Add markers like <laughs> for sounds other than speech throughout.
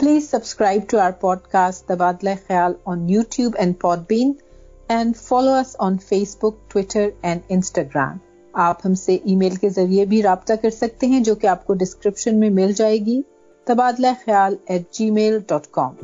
Please subscribe to our podcast Tabadla Khayal on YouTube and Podbean and follow us on Facebook Twitter and Instagram آپ ہم سے ای میل کے ذریعے بھی رابطہ کر سکتے ہیں، جو کہ آپ کو ڈسکرپشن میں مل جائے گی تبادلہ خیال at G mile dot com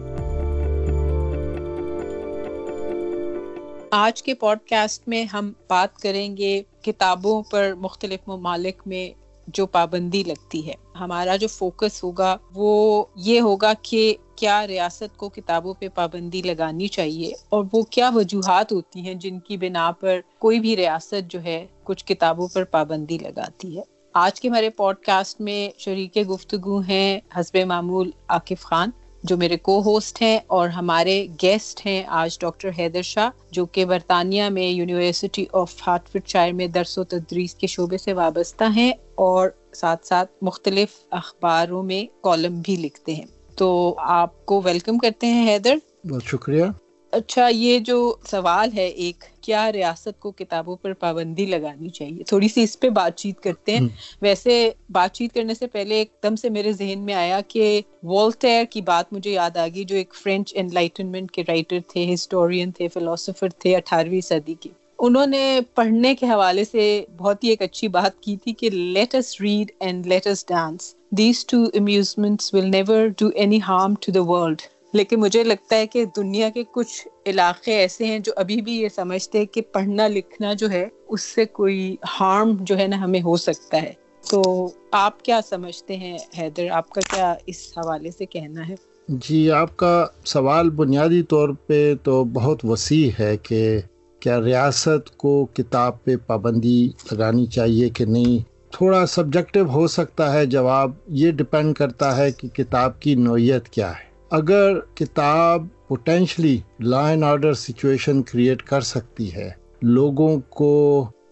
آج کے پوڈ کاسٹ میں ہم بات کریں گے کتابوں پر مختلف ممالک میں جو پابندی لگتی ہے۔ ہمارا جو فوکس ہوگا وہ یہ ہوگا کہ کیا ریاست کو کتابوں پہ پابندی لگانی چاہیے اور وہ کیا وجوہات ہوتی ہیں جن کی بنا پر کوئی بھی ریاست جو ہے کچھ کتابوں پر پابندی لگاتی ہے۔ آج کے ہمارے پوڈ کاسٹ میں شریک گفتگو ہیں حسب معمول عاقف خان۔ جو میرے کو ہوسٹ ہیں اور ہمارے گیسٹ ہیں آج ڈاکٹر حیدر شاہ، جو کہ برطانیہ میں university of Hertfordshire میں درس و تدریس کے شعبے سے وابستہ ہیں اور ساتھ ساتھ مختلف اخباروں میں کالم بھی لکھتے ہیں۔ تو آپ کو ویلکم کرتے ہیں حیدر۔ بہت شکریہ۔ اچھا یہ جو سوال ہے ایک کیا ریاست کو کتابوں پر پابندی لگانی چاہیے؟ تھوڑی سی اس پہ بات چیت کرتے ہیں۔ ویسے بات چیت کرنے سے پہلے ایک دم سے میرے ذہن میں آیا کہ والٹیر کی بات مجھے یاد آ گئی جو ایک فرینچ انلائٹنمنٹ کے رائٹر تھے ہسٹورین تھے فلاسفر تھے اٹھارہویں صدی کے۔ انہوں نے پڑھنے کے حوالے سے بہت ہی ایک اچھی بات کی تھی کہ let's read and let's dance these two amusements will never do any harm to the world لیکن مجھے لگتا ہے کہ دنیا کے کچھ علاقے ایسے ہیں جو ابھی بھی یہ سمجھتے ہیں کہ پڑھنا لکھنا جو ہے، اس سے کوئی ہارم جو ہے نا ہمیں ہو سکتا ہے۔ تو آپ کیا سمجھتے ہیں، حیدر، آپ کا کیا اس حوالے سے کہنا ہے؟ جی آپ کا سوال بنیادی طور پہ تو بہت وسیع ہے کہ کیا ریاست کو کتاب پہ پابندی لگانی چاہیے کہ نہیں؟ تھوڑا سبجیکٹو ہو سکتا ہے جواب، یہ ڈپینڈ کرتا ہے کہ کتاب کی نوعیت کیا ہے۔ اگر کتاب potentially law and order situation create کر سکتی ہے، لوگوں کو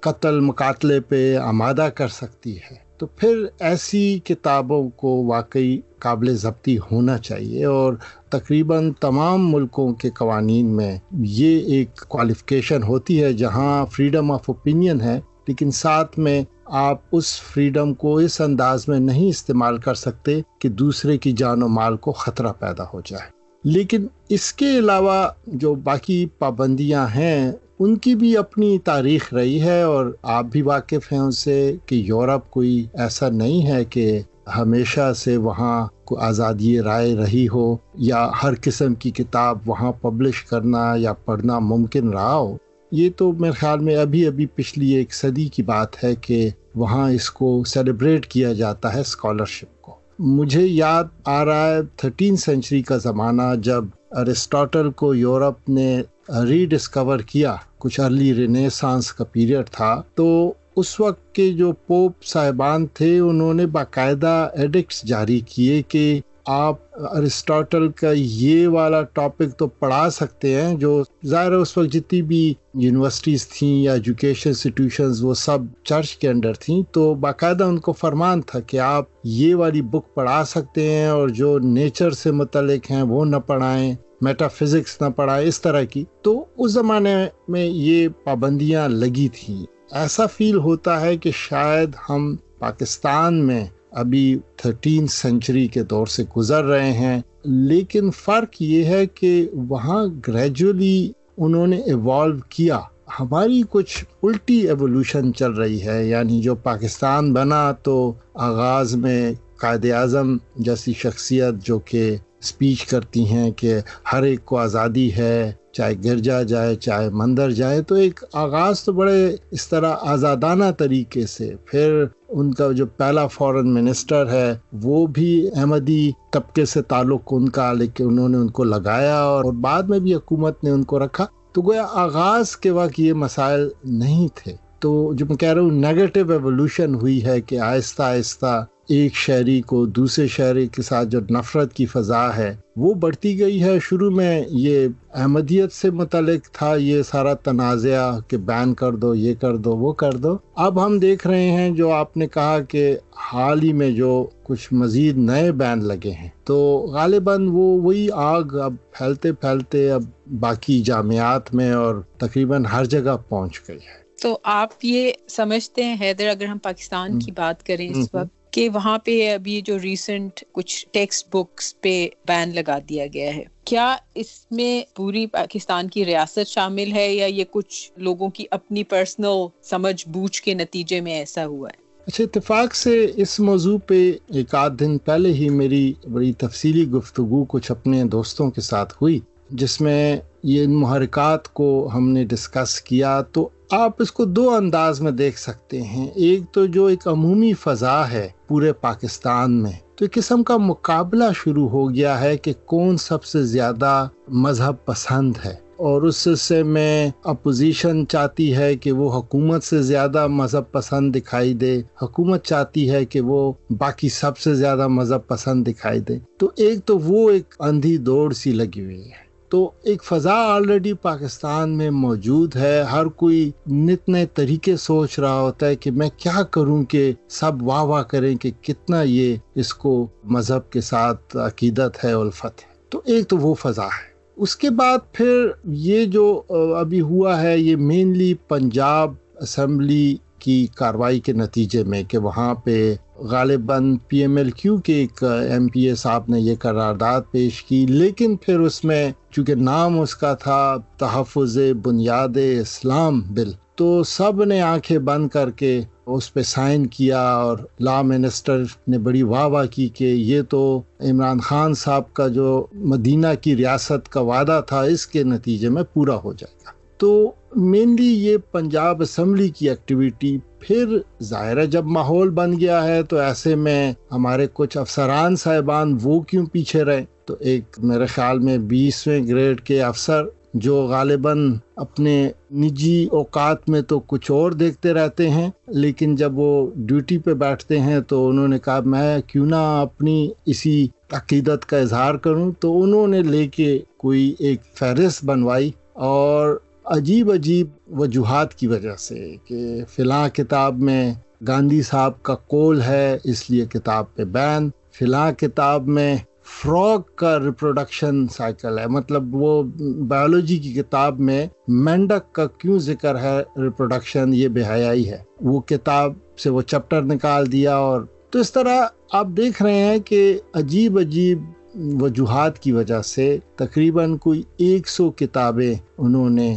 قتل مقاتلے پہ آمادہ کر سکتی ہے، تو پھر ایسی کتابوں کو واقعی قابل ضبطی ہونا چاہیے اور تقریباً تمام ملکوں کے قوانین میں یہ ایک کوالیفکیشن ہوتی ہے جہاں فریڈم آف اوپینین ہے، لیکن ساتھ میں آپ اس فریڈم کو اس انداز میں نہیں استعمال کر سکتے کہ دوسرے کی جان و مال کو خطرہ پیدا ہو جائے۔ لیکن اس کے علاوہ جو باقی پابندیاں ہیں، ان کی بھی اپنی تاریخ رہی ہے اور آپ بھی واقف ہیں ان سے کہ یورپ کوئی ایسا نہیں ہے کہ ہمیشہ سے وہاں کو آزادی رائے رہی ہو یا ہر قسم کی کتاب وہاں پبلش کرنا یا پڑھنا ممکن رہا ہو۔ یہ تو میرے خیال میں ابھی ابھی پچھلی ایک صدی کی بات ہے کہ وہاں اس کو سیلیبریٹ کیا جاتا ہے اسکالرشپ کو۔ مجھے یاد آ رہا ہے تھرٹین سینچری کا زمانہ جب ارسٹاٹل کو یورپ نے ری ڈسکور کیا، کچھ ارلی رینیسانس کا پیریڈ تھا۔ تو اس وقت کے جو پوپ صاحبان تھے، انہوں نے باقاعدہ ایڈکٹس جاری کیے کہ آپ ارسٹاٹل کا یہ والا ٹاپک تو پڑھا سکتے ہیں جو ظاہر اس وقت جتنی بھی یونیورسٹیز تھیں یا ایجوکیشن انسٹیٹیوشنز وہ سب چرچ کے انڈر تھیں، تو باقاعدہ ان کو فرمان تھا کہ آپ یہ والی بک پڑھا سکتے ہیں اور جو نیچر سے متعلق ہیں وہ نہ پڑھائیں میٹا فزکس نہ پڑھائیں، اس طرح کی۔ تو اس زمانے میں یہ پابندیاں لگی تھیں۔ ایسا فیل ہوتا ہے کہ شاید ہم پاکستان میں ابھی تھرٹین سینچری کے دور سے گزر رہے ہیں، لیکن فرق یہ ہے کہ وہاں گریجولی انہوں نے ایوالو کیا۔ ہماری کچھ الٹی ایوولوشن چل رہی ہے یعنی جو پاکستان بنا تو آغاز میں قائد اعظم جیسی شخصیت جو کہ اسپیچ کرتی ہیں کہ ہر ایک کو آزادی ہے، چاہے گرجا جائے، چاہے مندر جائے، تو ایک آغاز تو بڑے اس طرح آزادانہ طریقے سے۔ پھر ان کا جو پہلا فورن منسٹر ہے، وہ بھی احمدی طبقے سے تعلق ان کا، لیکن انہوں نے ان کو لگایا اور بعد میں بھی حکومت نے ان کو رکھا۔ تو گویا آغاز کے وقت یہ مسائل نہیں تھے۔ تو جو میں کہہ رہا ہوں نیگیٹو ایولیوشن ہوئی ہے کہ آہستہ آہستہ ایک شہری کو دوسرے شہری کے ساتھ جو نفرت کی فضا ہے، وہ بڑھتی گئی ہے۔ شروع میں یہ احمدیت سے متعلق تھا، یہ سارا تنازعہ کہ بین کر دو، یہ کر دو، وہ کر دو۔ اب ہم دیکھ رہے ہیں جو آپ نے کہا کہ حال ہی میں جو کچھ مزید نئے بین لگے ہیں۔ تو غالباً وہ وہی آگ اب پھیلتے پھیلتے اب باقی جامعات میں اور تقریباً ہر جگہ پہنچ گئی ہے۔ تو آپ یہ سمجھتے ہیں حیدر اگر ہم پاکستان کی بات کریں اس وقت کہ وہاں پہ ابھی جو ریسنٹ کچھ ٹیکسٹ بکس پہ بین لگا دیا گیا ہے کیا اس میں پوری پاکستان کی ریاست شامل ہے یا یہ کچھ لوگوں کی اپنی پرسنل سمجھ بوجھ کے نتیجے میں ایسا ہوا ہے؟ اچھا اتفاق سے اس موضوع پہ ایک آدھ دن پہلے ہی میری بڑی تفصیلی گفتگو کچھ اپنے دوستوں کے ساتھ ہوئی جس میں یہ محرکات کو ہم نے ڈسکس کیا تو آپ اس کو دو انداز میں دیکھ سکتے ہیں۔ ایک تو جو ایک عمومی فضا ہے پورے پاکستان میں، تو ایک قسم کا مقابلہ شروع ہو گیا ہے کہ کون سب سے زیادہ مذہب پسند ہے۔ اور اس سے میں اپوزیشن چاہتی ہے کہ وہ حکومت سے زیادہ مذہب پسند دکھائی دے۔ حکومت چاہتی ہے کہ وہ باقی سب سے زیادہ مذہب پسند دکھائی دے۔ تو ایک تو وہ ایک اندھی دوڑ سی لگی ہوئی ہے۔ تو ایک فضا آلریڈی پاکستان میں موجود ہے۔ ہر کوئی نت نئے طریقے سوچ رہا ہوتا ہے کہ میں کیا کروں کہ سب واہ واہ کریں کہ کتنا یہ اس کو مذہب کے ساتھ عقیدت ہے الفت ہے۔ تو ایک تو وہ فضا ہے۔ اس کے بعد پھر یہ جو ابھی ہوا ہے، یہ مینلی پنجاب اسمبلی کی کاروائی کے نتیجے میں کہ وہاں پہ غالباً پی ایم ایل کیو کے ایک ایم پی اے صاحب نے یہ قرارداد پیش کی، لیکن پھر اس میں چونکہ نام اس کا تھا، تحفظ بنیاد اسلام بل، تو سب نے آنکھیں بند کر کے اس پہ سائن کیا اور لا منسٹر نے بڑی واہ واہ کی کہ یہ تو عمران خان صاحب کا جو مدینہ کی ریاست کا وعدہ تھا، اس کے نتیجے میں پورا ہو جائے گا۔ تو مینلی یہ پنجاب اسمبلی کی ایکٹیویٹی پھر ظاہر جب ماحول بن گیا ہے تو ایسے میں ہمارے کچھ افسران صاحبان وہ کیوں پیچھے رہے؟ تو ایک میرے خیال میں بیسویں گریڈ کے افسر جو غالباً اپنے نجی اوقات میں تو کچھ اور دیکھتے رہتے ہیں، لیکن جب وہ ڈیوٹی پہ بیٹھتے ہیں تو انہوں نے کہا، میں کیوں نہ اپنی اسی عقیدت کا اظہار کروں؟ تو انہوں نے لے کے کوئی ایک فہرست بنوائی اور عجیب عجیب وجوہات کی وجہ سے کہ فلاں کتاب میں گاندھی صاحب کا کول ہے، اس لیے کتاب پہ بین، فلاں کتاب میں فراگ کا ریپروڈکشن سائیکل ہے۔ مطلب وہ بایولوجی کی کتاب میں مینڈک کا کیوں ذکر ہے ریپروڈکشن یہ بے حیائی ہے۔ وہ کتاب سے وہ چپٹر نکال دیا اور تو اس طرح آپ دیکھ رہے ہیں کہ عجیب عجیب وجوہات کی وجہ سے تقریباً کوئی ایک سو کتابیں انہوں نے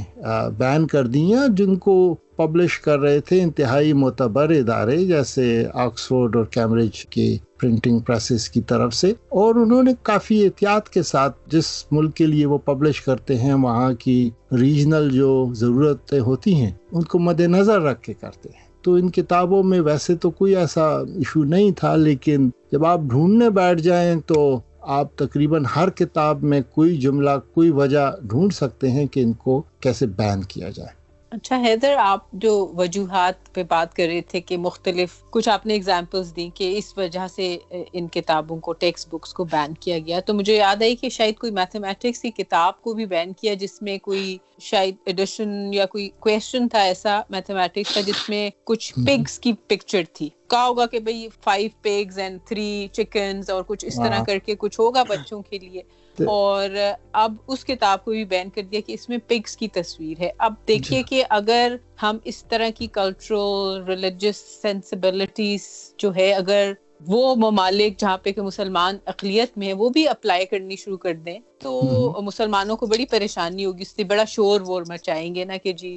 بین کر دی ہیں جن کو پبلش کر رہے تھے انتہائی معتبر ادارے جیسے آکسفورڈ اور کیمبرج کی پرنٹنگ پریسز کی طرف سے، اور انہوں نے کافی احتیاط کے ساتھ جس ملک کے لیے وہ پبلش کرتے ہیں، وہاں کی ریجنل جو ضرورتیں ہوتی ہیں، ان کو مد نظر رکھ کے کرتے ہیں۔ تو ان کتابوں میں ویسے تو کوئی ایسا ایشو نہیں تھا، لیکن جب آپ ڈھونڈنے بیٹھ جائیں تو آپ تقریباً ہر کتاب میں کوئی جملہ، کوئی وجہ ڈھونڈ سکتے ہیں کہ ان کو کیسے بین کیا جائے۔ اچھا حیدر آپ جو وجوہات پہ بات کر رہے تھے کہ مختلف کچھ آپ نے اگزامپلس دی کہ اس وجہ سے ان کتابوں کو ٹیکسٹ بکس کو بین کیا گیا۔ تو مجھے یاد آئی کہ شاید کوئی میتھمیٹکس کی کتاب کو بھی بین کیا جس میں کوئی شاید ایڈیشن یا کوئی کوشچن تھا ایسا میتھمیٹکس کا جس میں کچھ پگس کی پکچر تھی۔ کہا ہوگا کہ بھائی five pigs and three chickens اور کچھ اس طرح کر کے کچھ ہوگا بچوں کے لیے۔ اور اب اس کتاب کو بھی بین کر دیا کہ اس میں پگس کی تصویر ہے۔ اب دیکھیے جی۔ کہ اگر ہم اس طرح کی کلچرل ریلیجس سینسبلٹیز جو ہے اگر وہ ممالک جہاں پہ کہ مسلمان اقلیت میں ہے وہ بھی اپلائی کرنی شروع کر دیں تو مسلمانوں کو بڑی پریشانی ہوگی۔ اس سے بڑا شور وور مچائیں گے نا کہ جی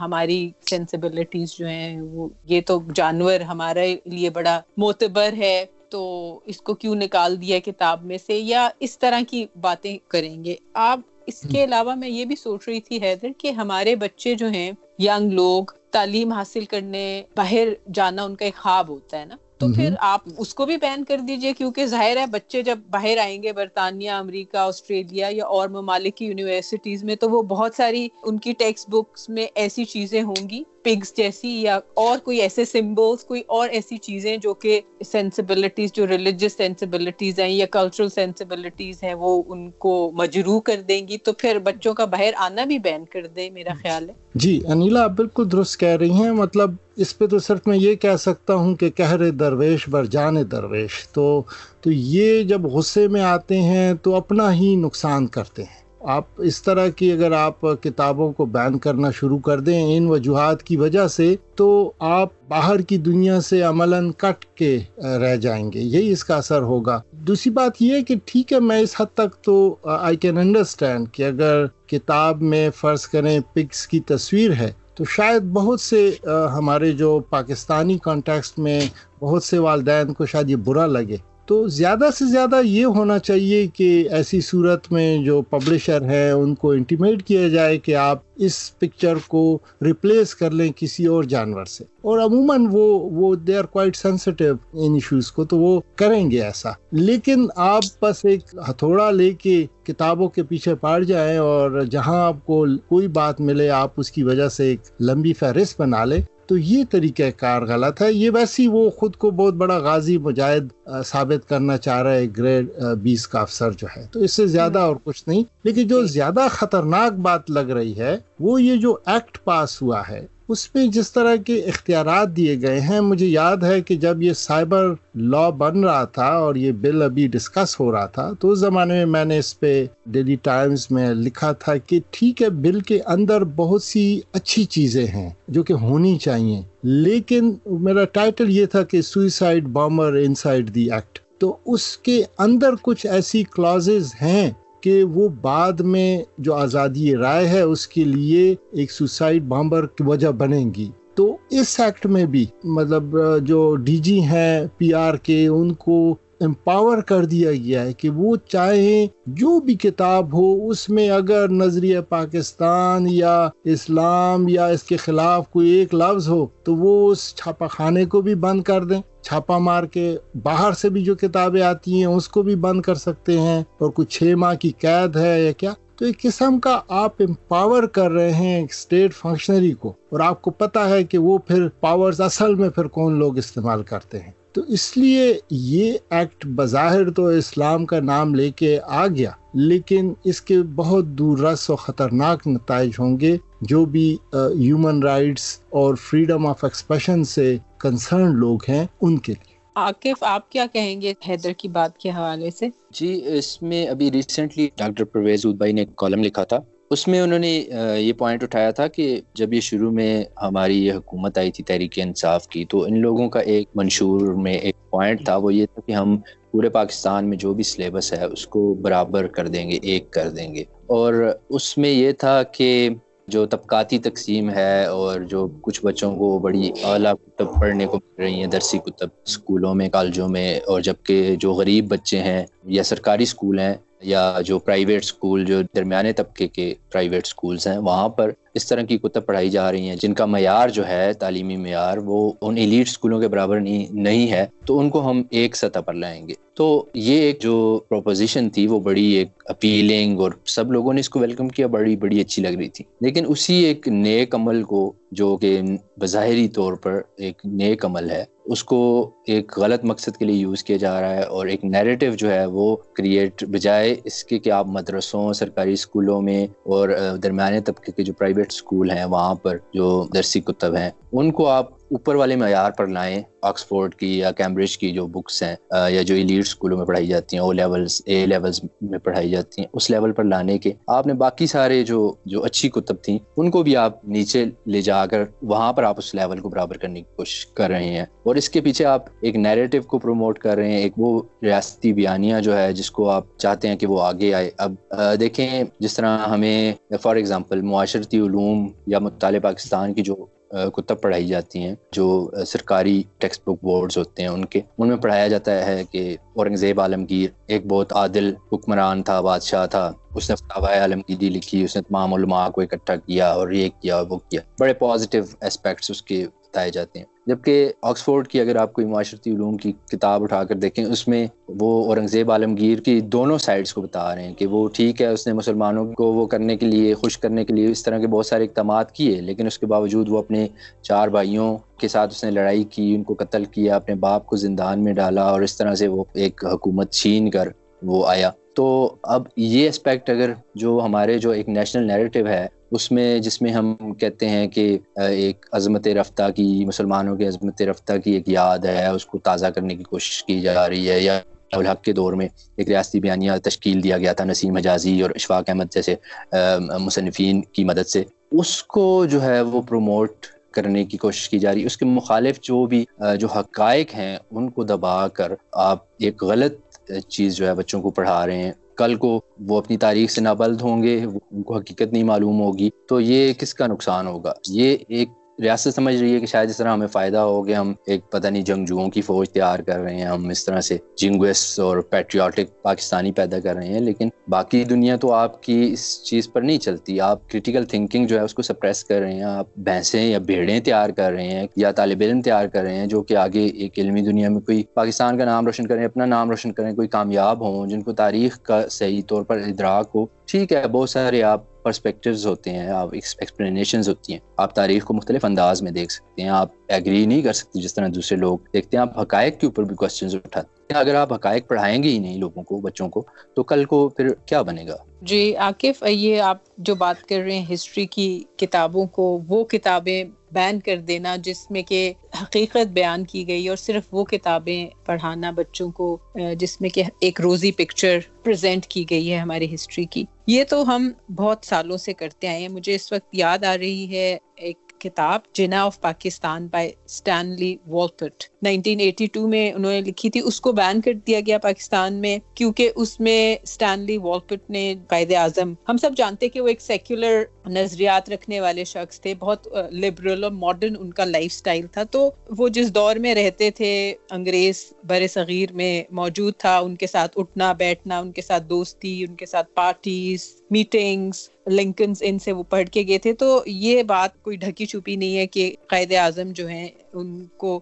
ہماری سینسبلٹیز جو ہیں وہ یہ تو جانور ہمارے لیے بڑا معتبر ہے۔ تو اس کو کیوں نکال دیا کتاب میں سے یا اس طرح کی باتیں کریں گے؟ آپ اس کے علاوہ میں یہ بھی سوچ رہی تھی حیدر کہ ہمارے بچے جو ہیں ینگ لوگ تعلیم حاصل کرنے باہر جانا ان کا ایک خواب ہوتا ہے نا؟ تو پھر آپ اس کو بھی بین کر دیجیے کیونکہ ظاہر ہے بچے جب باہر آئیں گے برطانیہ امریکہ آسٹریلیا یا اور ممالک کی یونیورسٹیز میں تو وہ بہت ساری ان کی ٹیکسٹ بکس میں ایسی چیزیں ہوں گی۔ پگس جیسی یا اور کوئی ایسے سمبلس کوئی اور ایسی چیزیں جو کہ سینسیبلٹیز جو ریلیجس سینسیبلٹیز ہیں یا کلچرل سینسیبلٹیز ہیں، وہ ان کو مجروح کر دیں گی۔ تو پھر بچوں کا باہر آنا بھی بین کر دے، میرا خیال ہے۔ جی انیلا، آپ بالکل درست کہہ رہی ہیں۔ مطلب اس پہ تو صرف میں یہ کہہ سکتا ہوں کہ کہر درویش بر جان درویش۔ تو تو یہ جب غصے میں آتے ہیں تو اپنا ہی نقصان کرتے ہیں۔ آپ اس طرح کی اگر آپ کتابوں کو بین کرنا شروع کر دیں ان وجوہات کی وجہ سے، تو آپ باہر کی دنیا سے عملاً کٹ کے رہ جائیں گے۔ یہی اس کا اثر ہوگا۔ دوسری بات یہ کہ ٹھیک ہے، میں اس حد تک تو آئی کین انڈرسٹینڈ کہ اگر کتاب میں فرض کریں پکس کی تصویر ہے، تو شاید بہت سے ہمارے جو پاکستانی کانٹیکسٹ میں بہت سے والدین کو شاید یہ برا لگے۔ تو زیادہ سے زیادہ یہ ہونا چاہیے کہ ایسی صورت میں جو پبلشر ہیں، ان کو انٹیمیٹ کیا جائے کہ آپ اس پکچر کو ریپلیس کر لیں کسی اور جانور سے۔ اور عموماً وہ وہ they are quite sensitive in issues کو، تو وہ کریں گے ایسا۔ لیکن آپ بس ایک ہتھوڑا لے کے کتابوں کے پیچھے پڑ جائیں اور جہاں آپ کو کوئی بات ملے، آپ اس کی وجہ سے ایک لمبی فہرست بنا لیں۔ تو یہ طریقہ کار غلط ہے۔ یہ ویسی وہ خود کو بہت بڑا غازی مجاہد ثابت کرنا چاہ رہا ہے گریڈ بیس کا افسر جو ہے۔ تو اس سے زیادہ اور کچھ نہیں۔ لیکن جو زیادہ خطرناک بات لگ رہی ہے وہ یہ جو ایکٹ پاس ہوا ہے اس میں جس طرح کے اختیارات دیے گئے ہیں، مجھے یاد ہے کہ جب یہ سائبر لا بن رہا تھا اور یہ بل ابھی ڈسکس ہو رہا تھا، تو اس زمانے میں میں نے اس پہ ڈیلی ٹائمز میں لکھا تھا کہ ٹھیک ہے، بل کے اندر بہت سی اچھی چیزیں ہیں جو کہ ہونی چاہیے، لیکن میرا ٹائٹل یہ تھا کہ suicide bomber inside the act. تو اس کے اندر کچھ ایسی کلازز ہیں کہ وہ بعد میں جو آزادی رائے ہے اس کے لیے ایک سوسائڈ بامبر کی وجہ بنے گی۔ تو اس ایکٹ میں بھی مطلب جو ڈی جی ہیں پی آر کے، ان کو امپاور کر دیا گیا ہے کہ وہ چاہیں جو بھی کتاب ہو، اس میں اگر نظریہ پاکستان یا اسلام یا اس کے خلاف کوئی ایک لفظ ہو، تو وہ اس چھاپا خانے کو بھی بند کر دیں۔ چھاپا مار کے باہر سے بھی جو کتابیں آتی ہیں، اس کو بھی بند کر سکتے ہیں۔ اور کچھ چھ ماہ کی قید ہے یا کیا؟ تو ایک قسم کا آپ امپاور کر رہے ہیں ایک اسٹیٹ فنکشنری کو۔ اور آپ کو پتا ہے کہ وہ پھر پاورز اصل میں پھر کون لوگ استعمال کرتے ہیں۔ تو اس لیے یہ ایکٹ بظاہر تو اسلام کا نام لے کے آ گیا لیکن اس کے بہت دور رس و خطرناک نتائج ہوں گے جو بھی ہیومن رائٹس اور فریڈم آف ایکسپریشن سے کنسرن لوگ ہیں ان کے لیے۔ عاقف آپ کیا کہیں گے حیدر کی بات کے حوالے سے؟ جی اس میں ابھی ریسنٹلی ڈاکٹر پرویز ادبائی نے ایک کالم لکھا تھا۔ اس میں انہوں نے یہ پوائنٹ اٹھایا تھا کہ جب یہ شروع میں ہماری یہ حکومت آئی تھی، تحریک انصاف کی، تو ان لوگوں کا ایک منشور میں ایک پوائنٹ تھا، وہ یہ تھا کہ ہم پورے پاکستان میں جو بھی سلیبس ہے، اس کو برابر کر دیں گے، ایک کر دیں گے۔ اور اس میں یہ تھا کہ جو طبقاتی تقسیم ہے اور جو کچھ بچوں کو بڑی اعلیٰ کتب پڑھنے کو مل رہی ہیں، درسی کتب اسکولوں میں، کالجوں میں، اور جبکہ جو غریب بچے ہیں یا سرکاری اسکول ہیں یا جو پرائیویٹ اسکول جو درمیانے طبقے کے پرائیویٹ اسکولس ہیں، وہاں پر اس طرح کی کتب پڑھائی جا رہی ہیں، جن کا معیار جو ہے، تعلیمی معیار، وہ ان ایلیٹ اسکولوں کے برابر نہیں ہے۔ تو ان کو ہم ایک سطح پر لائیں گے۔ تو یہ ایک جو پروپوزیشن تھی، وہ بڑی ایک اپیلنگ اور سب لوگوں نے اس کو ویلکم کیا، بڑی بڑی اچھی لگ رہی تھی۔ لیکن اسی ایک نیک عمل کو، جو کہ بظاہری طور پر ایک نیک عمل ہے اس کو ایک غلط مقصد کے لیے یوز کیا جا رہا ہے اور ایک نیریٹو جو ہے وہ کریٹ بجائے اس کے کہ آپ مدرسوں، سرکاری اسکولوں میں اور درمیانے طبقے کے جو پرائیویٹ اسکول ہیں، وہاں پر جو درسی کتب ہیں، ان کو آپ اوپر والے معیار پر لائیں، آکسفورڈ کی یا کیمبرج کی جو بکس ہیں یا جو ایلیٹ اسکولوں میں پڑھائی جاتی ہیں او لیولس اے لیولس میں پڑھائی جاتی ہیں، اس لیول پر لانے کے آپ نے باقی سارے جو جو اچھی کتب تھیں، ان کو بھی آپ نیچے لے جا کر وہاں پر آپ اس لیول کو برابر کرنے کی کوشش کر رہے ہیں۔ اور اس کے پیچھے آپ ایک نیریٹو کو پروموٹ کر رہے ہیں، ایک وہ ریاستی بیانیہ جو ہے، جس کو آپ چاہتے ہیں کہ وہ آگے آئے۔ اب دیکھیں جس طرح ہمیں فار ایگزامپل معاشرتی علوم یا مطالعہ پاکستان کی جو کتب پڑھائی جاتی ہیں، جو سرکاری ٹیکسٹ بک بورڈز ہوتے ہیں ان کے۔ ان میں پڑھایا جاتا ہے کہ اورنگزیب عالمگیر ایک بہت عادل حکمران تھا، بادشاہ تھا۔ اس نے فتح عالمگیری لکھی، اس نے تمام علماء کو اکٹھا کیا اور یہ کیا، وہ کیا۔ بڑے پازیٹیو اسپیکٹس اس کے بتائے جاتے ہیں۔ جبکہ آکسفورڈ کی اگر آپ کوئی معاشرتی علوم کی کتاب اٹھا کر دیکھیں، اس میں وہ اورنگزیب عالمگیر کی دونوں سائڈس کو بتا رہے ہیں کہ وہ ٹھیک ہے، اس نے مسلمانوں کو وہ کرنے کے لیے، خوش کرنے کے لیے اس طرح کے بہت سارے اقدامات کیے، لیکن اس کے باوجود وہ اپنے چار بھائیوں کے ساتھ اس نے لڑائی کی، ان کو قتل کیا، اپنے باپ کو زندان میں ڈالا اور اس طرح سے وہ ایک حکومت چھین کر وہ آیا۔ تو اب یہ اسپیکٹ اگر جو ہمارے جو ایک نیشنل نیریٹو ہے اس میں جس میں ہم کہتے ہیں کہ ایک عظمت رفتہ کی، مسلمانوں کی عظمت رفتہ کی ایک یاد ہے، اس کو تازہ کرنے کی کوشش کی جا رہی ہے، یا الحق کے دور میں ایک ریاستی بیانیہ تشکیل دیا گیا تھا، نسیم حجازی اور اشفاق احمد جیسے مصنفین کی مدد سے۔ اس کو جو ہے وہ پروموٹ کرنے کی کوشش کی جا رہی ہے اس کے مخالف جو بھی جو حقائق ہیں، ان کو دبا کر آپ ایک غلط چیز جو ہے بچوں کو پڑھا رہے ہیں۔ کل کو وہ اپنی تاریخ سے نابلد ہوں گے ان کو حقیقت نہیں معلوم ہوگی، تو یہ کس کا نقصان ہوگا؟ یہ ایک ریاست سمجھ رہی ہے کہ شاید اس طرح ہمیں فائدہ ہو گیا ہم ایک پتہ نہیں جنگجوؤں کی فوج تیار کر رہے ہیں، ہم اس طرح سے جنگویس اور پیٹریوٹک پاکستانی پیدا کر رہے ہیں، لیکن باقی دنیا تو آپ کی اس چیز پر نہیں چلتی۔ آپ کریٹیکل تھنکنگ جو ہے اس کو سپریس کر رہے ہیں، آپ بھینسیں یا بھیڑیں تیار کر رہے ہیں یا طالب علم تیار کر رہے ہیں جو کہ آگے ایک علمی دنیا میں کوئی پاکستان کا نام روشن کریں، اپنا نام روشن کریں، کوئی کامیاب ہوں، جن کو تاریخ کا صحیح طور پر ادراک ہو، ٹھیک ہے، بہت سارے آپ پرسپیکٹیوز ہوتے ہیں، آپ ایکسپلینیشنز ہوتی ہیں۔ آپ تاریخ کو مختلف انداز میں دیکھ سکتے ہیں۔ آپ ایگری نہیں کر سکتے جس طرح دوسرے لوگ دیکھتے ہیں۔ آپ حقائق کے اوپر بھی کوشچنز اٹھاتے ہیں۔ اگر آپ حقائق پڑھائیں گے ہی نہیں لوگوں کو، بچوں کو، تو کل کو پھر کیا بنے گا؟ جی عاقف، یہ آپ جو بات کر رہے ہیں ہسٹری کی کتابوں کو، وہ کتابیں بین کر دینا، جس میں کہ حقیقت بیان کی گئی اور صرف وہ کتابیں پڑھانا بچوں کو، جس میں کہ ایک روزی پکچر پریزنٹ کی گئی ہے ہماری ہسٹری کی۔ یہ تو ہم بہت سالوں سے کرتے آئے ہیں۔ مجھے اس وقت یاد آ رہی ہے، ایک کتاب Jinnah of Pakistan by Stanley Wolpert 1982 میں انہوں نے لکھی تھی، اس کو بین کر دیا گیا پاکستان میں، کیونکہ اس میں اسٹینلی والپٹ نے، قائد اعظم، ہم سب جانتے کہ وہ ایک سیکولر نظریات رکھنے والے شخص تھے، بہت لبرل اور ماڈرن ان کا لائف سٹائل تھا۔ تو وہ جس دور میں رہتے تھے، انگریز بر صغیر میں موجود تھا، ان کے ساتھ اٹھنا، بیٹھنا، ان کے ساتھ دوستی، ان کے ساتھ پارٹیز میٹنگز لنکنز ان سے وہ پڑھ کے گئے تھے، تو یہ بات کوئی ڈھکی چھپی نہیں ہے کہ قائد اعظم جو ہیں ان کو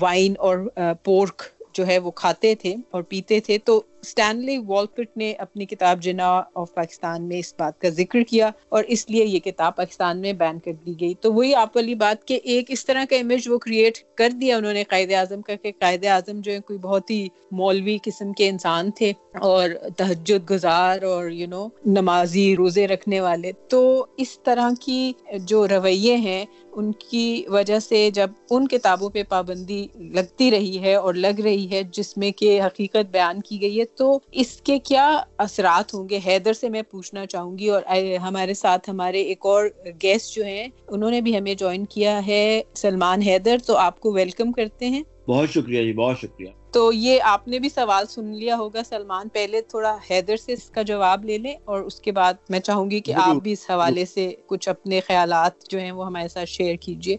وائن اور پورک جو ہے وہ کھاتے تھے اور پیتے تھے، تو اسٹینلی والپٹ نے اپنی کتاب جنا آف پاکستان میں اس بات کا ذکر کیا اور اس لیے یہ کتاب پاکستان میں بین کر دی گئی۔ تو وہی آپ والی بات کہ ایک اس طرح کا امیج وہ کریٹ کر دیا انہوں نے قائد اعظم کا کہ قائد اعظم جو ہے کوئی بہت ہی مولوی قسم کے انسان تھے اور تہجد گزار اور یو نو نمازی روزے رکھنے والے۔ تو اس طرح کی جو رویے ہیں ان کی وجہ سے جب ان کتابوں پہ پابندی لگتی رہی ہے اور لگ رہی ہے جس میں کہ حقیقت بیان کی گئی ہے تو اس کے کیا اثرات ہوں گے؟ حیدر سے میں پوچھنا چاہوں گی اور ہمارے ساتھ ہمارے ایک اور گیسٹ جو ہیں انہوں نے بھی ہمیں جوائن کیا ہے سلمان حیدر تو آپ کو ویلکم کرتے ہیں۔ بہت شکریہ جی بہت شکریہ۔ تو یہ آپ نے بھی سوال سن لیا ہوگا سلمان پہلے تھوڑا حیدر سے اس کا جواب لے لیں اور اس کے بعد میں چاہوں گی کہ آپ بھی اس حوالے سے کچھ اپنے خیالات جو ہیں وہ ہمارے ساتھ شیئر کیجیے۔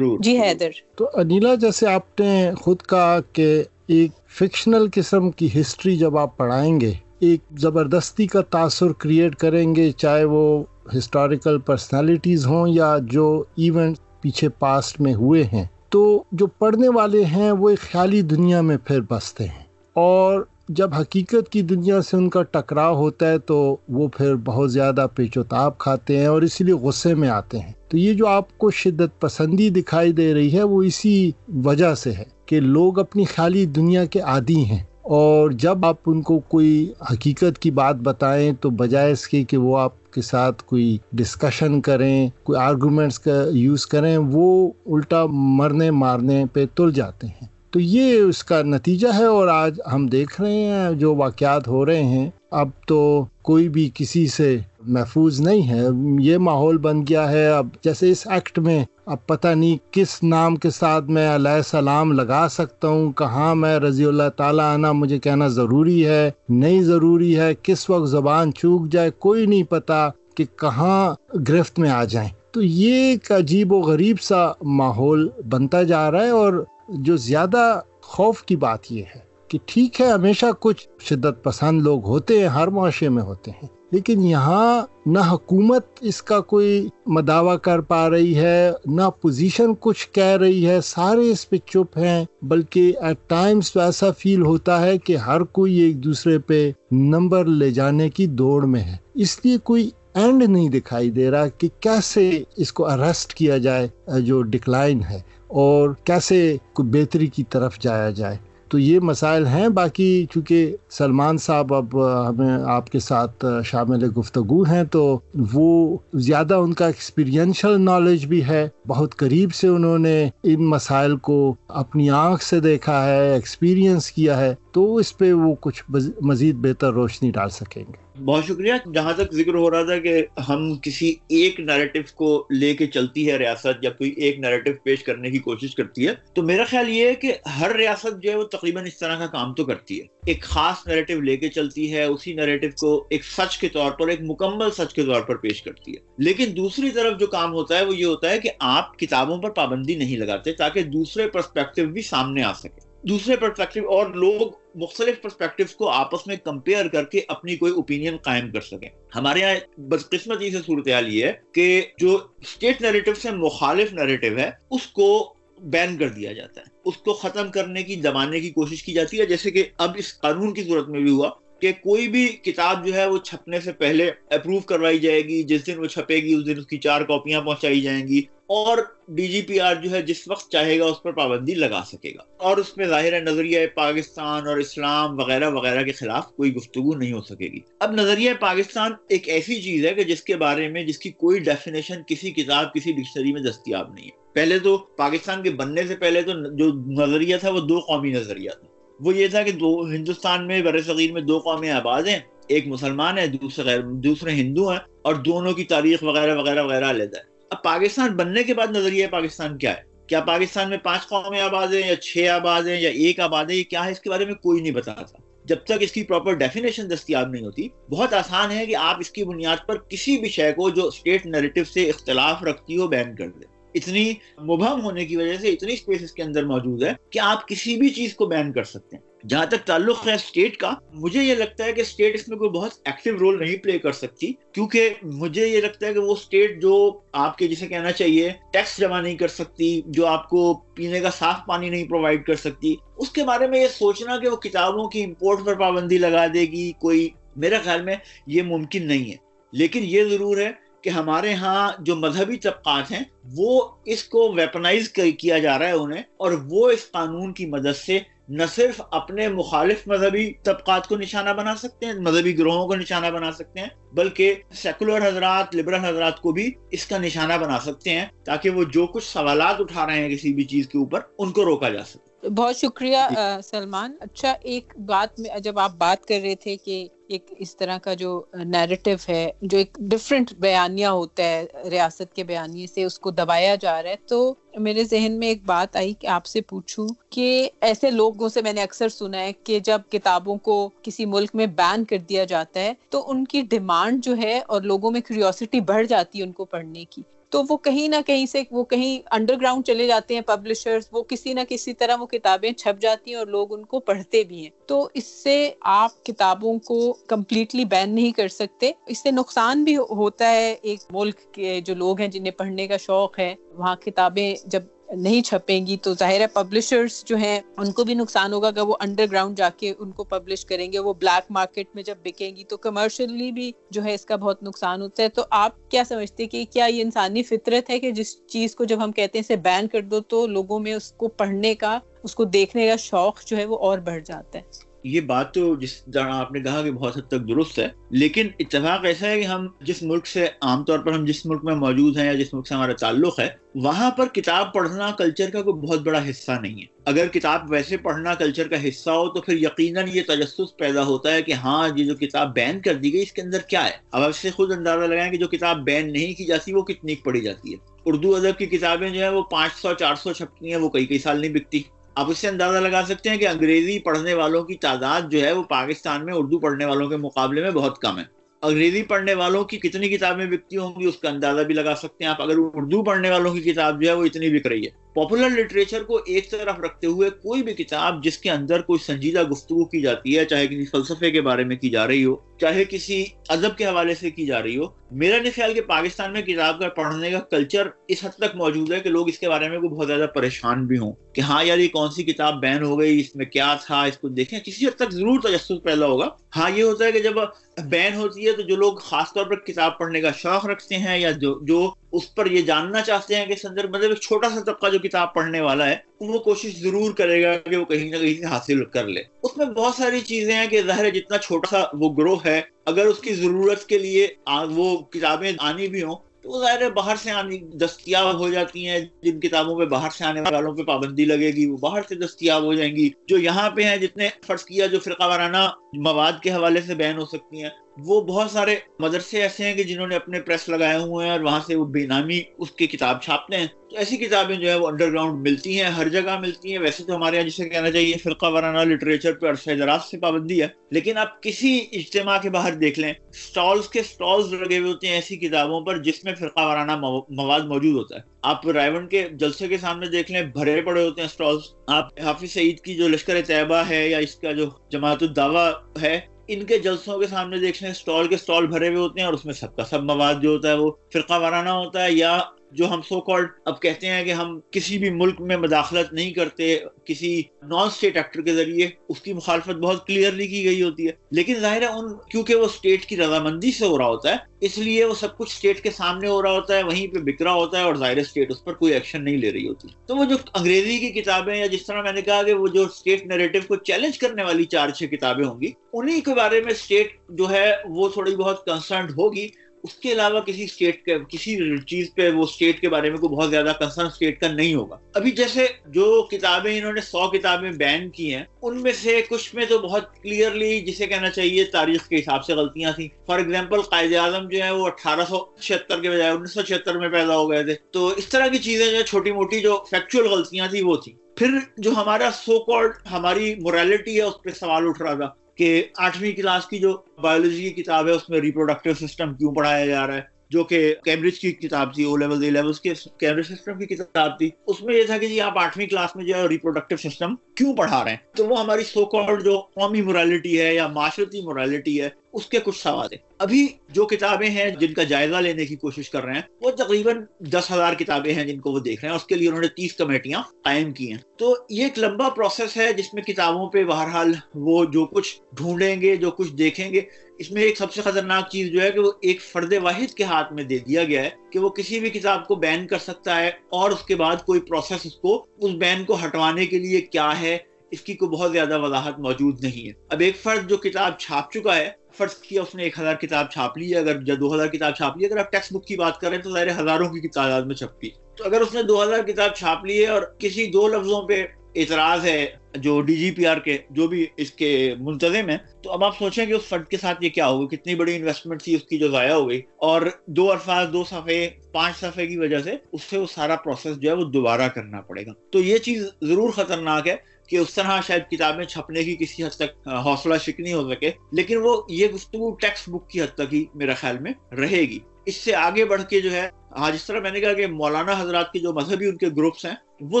جی حیدر۔ تو انیلا جیسے آپ نے خود کہا کہ ایک فکشنل قسم کی ہسٹری جب آپ پڑھائیں گے، ایک زبردستی کا تاثر کریٹ کریں گے، چاہے وہ ہسٹوریکل پرسنالٹیز ہوں یا جو ایونٹ پیچھے پاسٹ میں ہوئے ہیں۔ تو جو پڑھنے والے ہیں، وہ ایک خیالی دنیا میں پھر بستے ہیں۔ اور جب حقیقت کی دنیا سے ان کا ٹکراؤ ہوتا ہے، تو وہ پھر بہت زیادہ پیچ و تاب کھاتے ہیں اور اسی لیے غصے میں آتے ہیں۔ تو یہ جو آپ کو شدت پسندی دکھائی دے رہی ہے، وہ اسی وجہ سے ہے۔ کہ لوگ اپنی خالی دنیا کے عادی ہیں۔ اور جب آپ ان کو کوئی حقیقت کی بات بتائیں تو بجائے اس کے کہ وہ آپ کے ساتھ کوئی ڈسکشن کریں، کوئی آرگومنٹس کا یوز کریں، وہ الٹا مرنے مارنے پہ تل جاتے ہیں۔ تو یہ اس کا نتیجہ ہے اور آج ہم دیکھ رہے ہیں جو واقعات ہو رہے ہیں۔ اب تو کوئی بھی کسی سے محفوظ نہیں ہے۔ یہ ماحول بن گیا ہے۔ اب جیسے اس ایکٹ میں اب پتہ نہیں کس نام کے ساتھ میں علیہ السلام لگا سکتا ہوں، کہاں میں رضی اللہ تعالیٰ آنا مجھے کہنا ضروری ہے، نہیں ضروری ہے، کس وقت زبان چوک جائے کوئی نہیں پتا کہ کہاں گرفت میں آ جائیں۔ تو یہ ایک عجیب و غریب سا ماحول بنتا جا رہا ہے اور جو زیادہ خوف کی بات یہ ہے کہ ٹھیک ہے، ہمیشہ کچھ شدت پسند لوگ ہوتے ہیں، ہر معاشرے میں ہوتے ہیں۔ لیکن یہاں نہ حکومت اس کا کوئی مداوع کر پا رہی ہے، نہ پوزیشن کچھ کہہ رہی ہے، سارے اس پہ چپ ہیں، بلکہ ایٹ ٹائمز ایسا فیل ہوتا ہے کہ ہر کوئی ایک دوسرے پہ نمبر لے جانے کی دوڑ میں ہے۔ اس لیے کوئی اینڈ نہیں دکھائی دے رہا کہ کیسے اس کو اریسٹ کیا جائے، جو ڈکلائن ہے، اور کیسے کوئی بہتری کی طرف جایا جائے۔ تو یہ مسائل ہیں۔ باقی چونکہ سلمان صاحب اب ہمیں آپ کے ساتھ شامل گفتگو ہیں تو وہ زیادہ ان کا ایکسپیرینشل نالج بھی ہے۔ بہت قریب سے انہوں نے ان مسائل کو اپنی آنکھ سے دیکھا ہے ایکسپیرینس کیا ہے۔ تو اس پہ وہ کچھ مزید بہتر روشنی ڈال سکیں گے۔ بہت شکریہ، جہاں تک ذکر ہو رہا تھا کہ ہم کسی ایک نیریٹو کو لے کے چلتی ہے ریاست یا کوئی ایک نیریٹو پیش کرنے کی کوشش کرتی ہے، تو میرا خیال یہ ہے کہ ہر ریاست جو ہے وہ تقریباً اس طرح کا کام تو کرتی ہے۔ ایک خاص نیریٹو لے کے چلتی ہے، اسی نیریٹو کو ایک سچ کے طور پر، ایک مکمل سچ کے طور پر پیش کرتی ہے۔ لیکن دوسری طرف جو کام ہوتا ہے وہ یہ ہوتا ہے کہ آپ کتابوں پر پابندی نہیں لگاتے تاکہ دوسرے پرسپیکٹو بھی سامنے آ سکے۔ دوسرے پرسپیکٹو اور لوگ مختلف پرسپیکٹو کو آپس میں کمپیئر کر کے اپنی کوئی اوپینین قائم کر سکیں۔ ہمارے یہاں بدقسمتی سے صورتحال یہ ہے کہ جو اسٹیٹ نیریٹو سے مخالف نیریٹو ہے، اس کو بین کر دیا جاتا ہے۔ اس کو ختم کرنے کی، دبانے کی کوشش کی جاتی ہے۔ جیسے کہ اب اس قانون کی صورت میں بھی ہوا۔ کہ کوئی بھی کتاب جو ہے وہ چھپنے سے پہلے اپروو کروائی جائے گی، جس دن وہ چھپے گی، اس دن اس کی چار کاپیاں پہنچائی جائیں گی اور ڈی جی پی آر جو ہے جس وقت چاہے گا اس پر پابندی لگا سکے گا۔ اور اس میں ظاہر نظریہ پاکستان اور اسلام وغیرہ وغیرہ کے خلاف کوئی گفتگو نہیں ہو سکے گی۔ اب نظریہ پاکستان ایک ایسی چیز ہے کہ جس کے بارے میں جس کی کوئی ڈیفینیشن کسی کتاب، کسی ڈکشنری میں دستیاب نہیں ہے۔ پہلے تو پاکستان کے بننے سے پہلے تو جو نظریہ تھا وہ دو قومی نظریہ تھا۔ وہ یہ تھا کہ دو ہندوستان میں بر صغیر میں دو قومیں آباد ہیں، ایک مسلمان ہے، دوسرے دوسرے ہندو ہیں، اور دونوں کی تاریخ وغیرہ وغیرہ وغیرہ علیحدہ ہے۔ اب پاکستان بننے کے بعد نظریہ پاکستان کیا ہے؟ کیا پاکستان میں پانچ قومیں آباد ہیں یا چھ آباد ہیں یا ایک آباد ہے یہ کیا ہے؟ اس کے بارے میں کوئی نہیں بتاتا جب تک اس کی پراپر ڈیفینیشن دستیاب نہیں ہوتی، بہت آسان ہے کہ آپ اس کی بنیاد پر کسی بھی شے کو جو اسٹیٹ نیریٹو سے اختلاف رکھتی ہو بین کر دیں۔ اتنی مبہم ہونے کی وجہ سے اتنی اسپیس اس کے اندر موجود ہے کہ آپ کسی بھی چیز کو بین کر سکتے ہیں۔ جہاں تک تعلق ہے اسٹیٹ کا، مجھے یہ لگتا ہے کہ اسٹیٹ اس میں کوئی بہت ایکٹیو رول نہیں پلے کر سکتی، کیونکہ مجھے یہ لگتا ہے کہ وہ اسٹیٹ جو آپ کے جسے کہنا چاہیے ٹیکس جمع نہیں کر سکتی، جو آپ کو پینے کا صاف پانی نہیں پرووائڈ کر سکتی، اس کے بارے میں یہ سوچنا کہ وہ کتابوں کی امپورٹ پر پابندی لگا دے گی، کوئی میرا خیال میں یہ ممکن نہیں ہے۔ لیکن یہ ضرور ہے کہ ہمارے ہاں جو مذہبی طبقات ہیں وہ اس کو ویپنائز کیا جا رہا ہے انہیں اور وہ اس قانون کی مدد سے نہ صرف اپنے مخالف مذہبی طبقات کو نشانہ بنا سکتے ہیں مذہبی گروہوں کو نشانہ بنا سکتے ہیں بلکہ سیکولر حضرات لبرل حضرات کو بھی اس کا نشانہ بنا سکتے ہیں تاکہ وہ جو کچھ سوالات اٹھا رہے ہیں کسی بھی چیز کے اوپر ان کو روکا جا سکے بہت شکریہ جی۔ سلمان اچھا ایک بات میں جب آپ بات کر رہے تھے کہ ایک اس طرح کا جو نیریٹو ہے، جو ایک ڈفرینٹ بیانیہ ہوتا ہے، ریاست کے بیانیے سے اس کو دبایا جا رہا ہے۔ تو میرے ذہن میں ایک بات آئی کہ آپ سے پوچھوں کہ ایسے لوگوں سے میں نے اکثر سنا ہے کہ جب کتابوں کو کسی ملک میں بین کر دیا جاتا ہے تو ان کی ڈیمانڈ جو ہے اور لوگوں میں کیوریوسٹی بڑھ جاتی ہے ان کو پڑھنے کی۔ تو وہ کہیں نہ کہیں سے وہ کہیں انڈر گراؤنڈ چلے جاتے ہیں پبلشرز وہ کسی نہ کسی طرح وہ کتابیں چھپ جاتی ہیں اور لوگ ان کو پڑھتے بھی ہیں۔ تو اس سے آپ کتابوں کو کمپلیٹلی بین نہیں کر سکتے۔ اس سے نقصان بھی ہوتا ہے ایک ملک کے جو لوگ ہیں جنہیں پڑھنے کا شوق ہے۔ وہاں کتابیں جب نہیں چھپیں گی، تو ظاہر ہے پبلشرز جو ہیں، ان کو بھی نقصان ہوگا۔ اگر وہ انڈر گراؤنڈ جا کے ان کو پبلش کریں گے، وہ بلیک مارکیٹ میں جب بکیں گی، تو کمرشلی بھی جو ہے اس کا بہت نقصان ہوتا ہے۔ تو آپ کیا سمجھتے کہ کیا یہ انسانی فطرت ہے کہ جس چیز کو جب ہم کہتے ہیں اسے بین کر دو، تو لوگوں میں اس کو پڑھنے کا، اس کو دیکھنے کا شوق جو ہے وہ اور بڑھ جاتا ہے؟ یہ بات تو جس طرح آپ نے کہا کہ بہت حد تک درست ہے، لیکن اتفاق ایسا ہے کہ ہم جس ملک سے عام طور پر ہم جس ملک میں موجود ہیں یا جس ملک سے ہمارا تعلق ہے، وہاں پر کتاب پڑھنا کلچر کا کوئی بہت بڑا حصہ نہیں ہے۔ اگر کتاب ویسے پڑھنا کلچر کا حصہ ہو تو پھر یقیناً یہ تجسس پیدا ہوتا ہے کہ ہاں یہ جو کتاب بین کر دی گئی اس کے اندر کیا ہے۔ اب آپ سے خود اندازہ لگائیں کہ جو کتاب بین نہیں کی جاتی وہ کتنی پڑھی جاتی ہے۔ اردو ادب کی کتابیں جو ہیں وہ پانچ سو، چار سو چھپتی ہیں، وہ کئی کئی سال نہیں بکتی۔ آپ اس سے اندازہ لگا سکتے ہیں کہ انگریزی پڑھنے والوں کی تعداد جو ہے وہ پاکستان میں اردو پڑھنے والوں کے مقابلے میں بہت کم ہے۔ انگریزی پڑھنے والوں کی کتنی کتابیں بکتی ہوں گی اس کا اندازہ بھی لگا سکتے ہیں۔ آپ اگر اردو پڑھنے والوں کی کتاب جو ہے وہ اتنی بک رہی ہے۔ پاپولر لٹریچر کو ایک طرف رکھتے ہوئے کوئی بھی کتاب جس کے اندر کوئی سنجیدہ گفتگو کی جاتی ہے، چاہے کسی فلسفے کے بارے میں کی جا رہی ہو، چاہے کسی ادب کے حوالے سے کی جا رہی ہو، میرا نہیں خیال کہ پاکستان میں کتاب کا پڑھنے کا کلچر اس حد تک موجود ہے کہ لوگ اس کے بارے میں کوئی بہت زیادہ پریشان بھی ہوں۔ کہ ہاں یار، یہ کون سی کتاب بین ہو گئی، اس میں کیا تھا، اس کو دیکھیں۔ کسی حد تک ضرور تجسس پیدا ہوگا۔ ہاں یہ ہوتا ہے کہ جب بین ہوتی ہے تو جو لوگ خاص طور پر کتاب پڑھنے کا شوق رکھتے ہیں یا جو جو اس پر یہ جاننا چاہتے ہیں کہ سندر مطلب ایک چھوٹا سا طبقہ جو کتاب پڑھنے والا ہے، وہ کوشش ضرور کرے گا کہ وہ کہیں نہ کہیں سے حاصل کر لے۔ اس میں بہت ساری چیزیں ہیں کہ ظاہر ہے جتنا چھوٹا سا وہ گروہ ہے، اگر اس کی ضرورت کے لیے وہ کتابیں آنی بھی ہوں، تو وہ ظاہر باہر سے آنی دستیاب ہو جاتی ہیں۔ جن کتابوں پہ باہر سے آنے والوں پہ پابندی لگے گی، وہ باہر سے دستیاب ہو جائیں گی۔ جو یہاں پہ ہیں، جتنے فرض کیا جو فرقہ وارانہ مواد کے حوالے سے بین ہو سکتی ہیں۔ وہ بہت سارے مدرسے ایسے ہیں کہ جنہوں نے اپنے پریس لگائے ہوئے ہیں اور وہاں سے وہ بے نامی اس کی کتاب چھاپتے ہیں۔ تو ایسی کتابیں جو ہے وہ انڈر گراؤنڈ ملتی ہیں، ہر جگہ ملتی ہیں۔ ویسے تو ہمارے یہاں جسے کہنا چاہیے، فرقہ وارانہ لٹریچر پہ عرصہ دراز سے پابندی ہے۔ لیکن آپ کسی اجتماع کے باہر دیکھ لیں سٹالز کے سٹالز لگے ہوئے ہوتے ہیں ایسی کتابوں پر جس میں فرقہ وارانہ مواد موجود ہوتا ہے۔ آپ رائون کے جلسے کے سامنے دیکھ لیں، بھرے پڑے ہوتے ہیں اسٹالز آپ حافظ سعید کی جو لشکر طیبہ ہے یا اس کا جو جماعت الدعویٰ ہے، ان کے جلسوں کے سامنے دیکھ لیں اسٹال کے اسٹال بھرے ہوئے ہوتے ہیں اور اس میں سب کا سب مواد جو ہوتا ہے وہ فرقہ وارانہ ہوتا ہے یا جو ہم سو کالڈ اب کہتے ہیں کہ ہم کسی بھی ملک میں مداخلت نہیں کرتے، کسی نان اسٹیٹ ایکٹر کے ذریعے، اس کی مخالفت بہت کلیئرلی کی گئی ہوتی ہے۔ لیکن ظاہر ہے ان، کیونکہ وہ اسٹیٹ کی رضامندی سے ہو رہا ہوتا ہے، اس لیے وہ سب کچھ اسٹیٹ کے سامنے ہو رہا ہوتا ہے، وہیں پہ بکرا ہوتا ہے اور ظاہر اسٹیٹ اس پر کوئی ایکشن نہیں لے رہی ہوتی۔ تو وہ جو انگریزی کی کتابیں یا جس طرح میں نے کہا کہ وہ جو اسٹیٹ نیریٹو کو چیلنج کرنے والی چار چھ کتابیں ہوں گی انہیں کے بارے میں اسٹیٹ جو ہے وہ تھوڑی بہت کنسرنڈ ہوگی۔ اس کے علاوہ کسی اسٹیٹ کے کسی چیز پہ وہ اسٹیٹ کے بارے میں کوئی بہت زیادہ کنسرن اسٹیٹ کا نہیں ہوگا۔ ابھی جیسے جو کتابیں انہوں نے سو کتابیں بین کی ہیں، ان میں سے کچھ میں تو بہت کلیئرلی جسے کہنا چاہیے تاریخ کے حساب سے غلطیاں تھیں۔ فار ایگزامپل قائد اعظم جو ہے وہ اٹھارہ سو چھہتر کے بجائے انیس سو چھہتر میں پیدا ہو گئے تھے۔ تو اس طرح کی چیزیں جو چھوٹی موٹی جو فیکچوئل غلطیاں تھیں وہ تھیں۔ پھر جو ہمارا سو کالڈ ہماری موریلٹی ہے، اس پہ سوال اٹھ رہا تھا۔ کہ آٹھویں کلاس کی جو بایولوجی کی کتاب ہے، اس میں ریپروڈکٹیو سسٹم کیوں پڑھایا جا رہا ہے؟ جو کہ کیمبرج کی کتاب تھی او لیول لیول کے کیمبرج سسٹم کی کتاب تھی۔ اس میں یہ تھا کہ جی آپ آٹھویں کلاس میں جو ہے ریپروڈکٹیو سسٹم کیوں پڑھا رہے ہیں؟ تو وہ ہماری سو کالڈ جو قومی مورالٹی ہے یا معاشرتی مورالٹی ہے اس کے کچھ سوال ہیں۔ ابھی جو کتابیں ہیں جن کا جائزہ لینے کی کوشش کر رہے ہیں، وہ تقریباً دس ہزار کتابیں ہیں جن کو وہ دیکھ رہے ہیں۔ اس کے لیے انہوں نے تیس کمیٹیاں قائم کی ہیں۔ تو یہ ایک لمبا پروسیس ہے جس میں کتابوں پہ بہرحال وہ جو کچھ ڈھونڈیں گے، جو کچھ دیکھیں گے، اس میں ایک سب سے خطرناک چیز جو ہے کہ وہ ایک فرد واحد کے ہاتھ میں دے دیا گیا ہے کہ وہ کسی بھی کتاب کو بین کر سکتا ہے اور اس کے بعد کوئی پروسیس اس کو، اس بین کو ہٹوانے کے لیے کیا ہے، اس کی کوئی بہت زیادہ وضاحت موجود نہیں ہے۔ اب ایک فرد جو کتاب چھاپ چکا ہے فرض کیا اس نے ایک ہزار کتاب چھاپ لی ہے، اگر یا دو ہزار کتاب چھاپ لی ہے، اگر آپ ٹیکسٹ بک کی بات کریں تو ظاہر ہزاروں کی تعداد میں چھپی تو اگر اس نے دو ہزار کتاب چھاپ لی ہے اور کسی دو لفظوں پہ اعتراض ہے، جو ڈی جی پی آر کے، جو بھی اس کے منتظم ہیں، تو اب آپ سوچیں کہ اس فرد کے ساتھ یہ کیا ہوگا کتنی بڑی انویسٹمنٹ تھی اس کی جو ضائع ہو گئی؟ اور دو الفاظ، دو صفحے، پانچ صفحے کی وجہ سے اس سے وہ سارا پروسیس جو ہے وہ دوبارہ کرنا پڑے گا۔ تو یہ چیز ضرور خطرناک ہے۔ کہ اس طرح شاید کتابیں چھپنے کی کسی حد تک حوصلہ شکنی ہو سکے، لیکن وہ یہ گفتگو ٹیکسٹ بک کی حد تک ہی میرا خیال میں رہے گی۔ اس سے آگے بڑھ کے جو ہے ہاں جس طرح میں نے کہا کہ مولانا حضرات کے جو مذہبی ان کے گروپس ہیں، وہ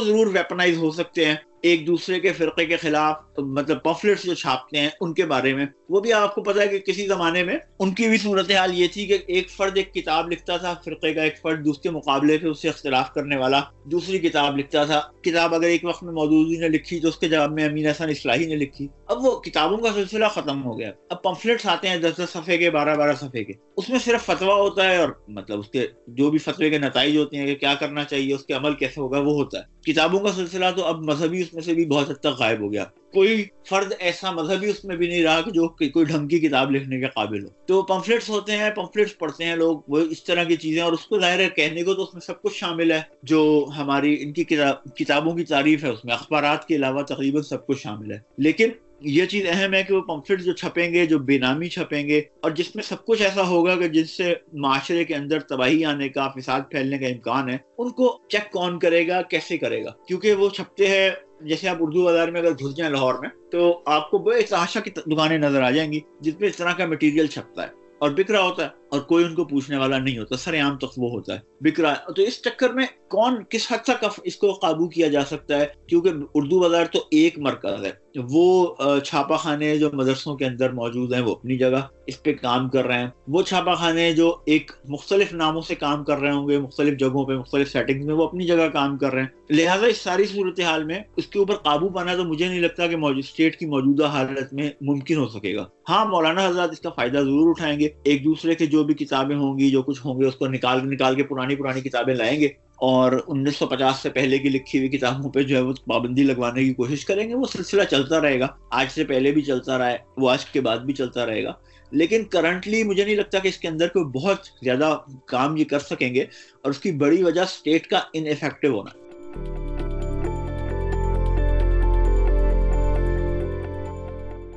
ضرور ویپنائز ہو سکتے ہیں ایک دوسرے کے فرقے کے خلاف مطلب پمفلٹس جو چھاپتے ہیں ان کے بارے میں۔ وہ بھی آپ کو پتا ہے کہ کسی زمانے میں ان کی بھی صورتحال یہ تھی کہ ایک فرد ایک کتاب لکھتا تھا، فرقے کا ایک فرد دوسرے مقابلے پہ اس سے اختلاف کرنے والا دوسری کتاب لکھتا تھا۔ کتاب اگر ایک وقت میں مودودی نے لکھی تو اس کے جواب میں امین حسن اصلاحی نے لکھی۔ اب وہ کتابوں کا سلسلہ ختم ہو گیا۔ اب پمفلٹس آتے ہیں دس دس صفحے کے، بارہ بارہ صفحے کے۔ اس میں صرف فتوا ہوتا ہے اور مطلب اس کے جو بھی فتوے کے نتائج ہوتے ہیں کہ کیا کرنا چاہیے، اس کے عمل کیسے ہوگا، وہ ہوتا ہے۔ کتابوں کا سلسلہ تو اب مذہبی اس میں سے بھی بہت حد تک غائب ہو گیا۔ کوئی فرد ایسا مذہبی اس میں بھی نہیں رہا کہ جو کوئی ڈھنگ کی کتاب لکھنے کے قابل ہو۔ تو پمفلٹس ہوتے ہیں، پمفلٹس پڑھتے ہیں لوگ، وہ اس طرح کی چیزیں اور اس کو ظاہر ہے کہنے کو تو اس میں سب کچھ شامل ہے۔ جو ہماری ان کی کتابوں کی تعریف ہے، اس میں اخبارات کے علاوہ تقریباً سب کچھ شامل ہے۔ لیکن یہ چیز اہم ہے کہ وہ پمفلٹ جو چھپیں گے، جو بے نامی چھپیں گے، اور جس میں سب کچھ ایسا ہوگا کہ جس سے معاشرے کے اندر تباہی آنے کا، فساد پھیلنے کا امکان ہے، ان کو چیک کون کرے گا، کیسے کرے گا؟ کیونکہ وہ چھپتے ہیں، جیسے آپ اردو بازار میں اگر گھس جائیں لاہور میں، تو آپ کو بے تحاشا کی دکانیں نظر آ جائیں گی جس میں اس طرح کا مٹیریل چھپتا ہے۔ اور بک رہا ہوتا ہے۔ اور کوئی ان کو پوچھنے والا نہیں ہوتا، سر عام تک وہ ہوتا ہے۔ بکرا، تو اس چکر میں کون، کس حد تک اس کو قابو کیا جا سکتا ہے؟ کیونکہ اردو بازار تو ایک مرکز ہے۔ وہ چھاپا خانے جو مدرسوں کے اندر موجود ہیں، وہ اپنی جگہ اس پہ کام کر رہے ہیں۔ وہ چھاپا خانے جو ایک مختلف ناموں سے کام کر رہے ہوں گے، مختلف جگہوں پہ، مختلف سیٹنگ میں، وہ اپنی جگہ کام کر رہے ہیں۔ لہٰذا اس ساری صورتحال میں اس کے اوپر قابو پانا تو مجھے نہیں لگتا کہ اسٹیٹ کی موجودہ حالت میں ممکن ہو سکے گا۔ ہاں مولانا حضرات اس کا فائدہ ضرور اٹھائیں گے۔ ایک دوسرے کے جو بھی کتابیں ہوں گی، جو کچھ ہوں گے، اس کو نکال نکال کے پرانی پرانی کتابیں لائیں گے اور انیس سو پچاس سے پہلے کی لکھی ہوئی کتابوں پہ جو ہے وہ پابندی لگوانے کی کوشش کریں گے، وہ سلسلہ چلتا رہے گا۔ آج سے پہلے بھی چلتا رہا ہے، وہ آج کے بعد بھی چلتا رہے گا۔ لیکن کرنٹلی مجھے نہیں لگتا کہ اس کے اندر کوئی بہت زیادہ کام یہ کر سکیں گے اور اس کی بڑی وجہ اسٹیٹ کا ان افیکٹو ہونا۔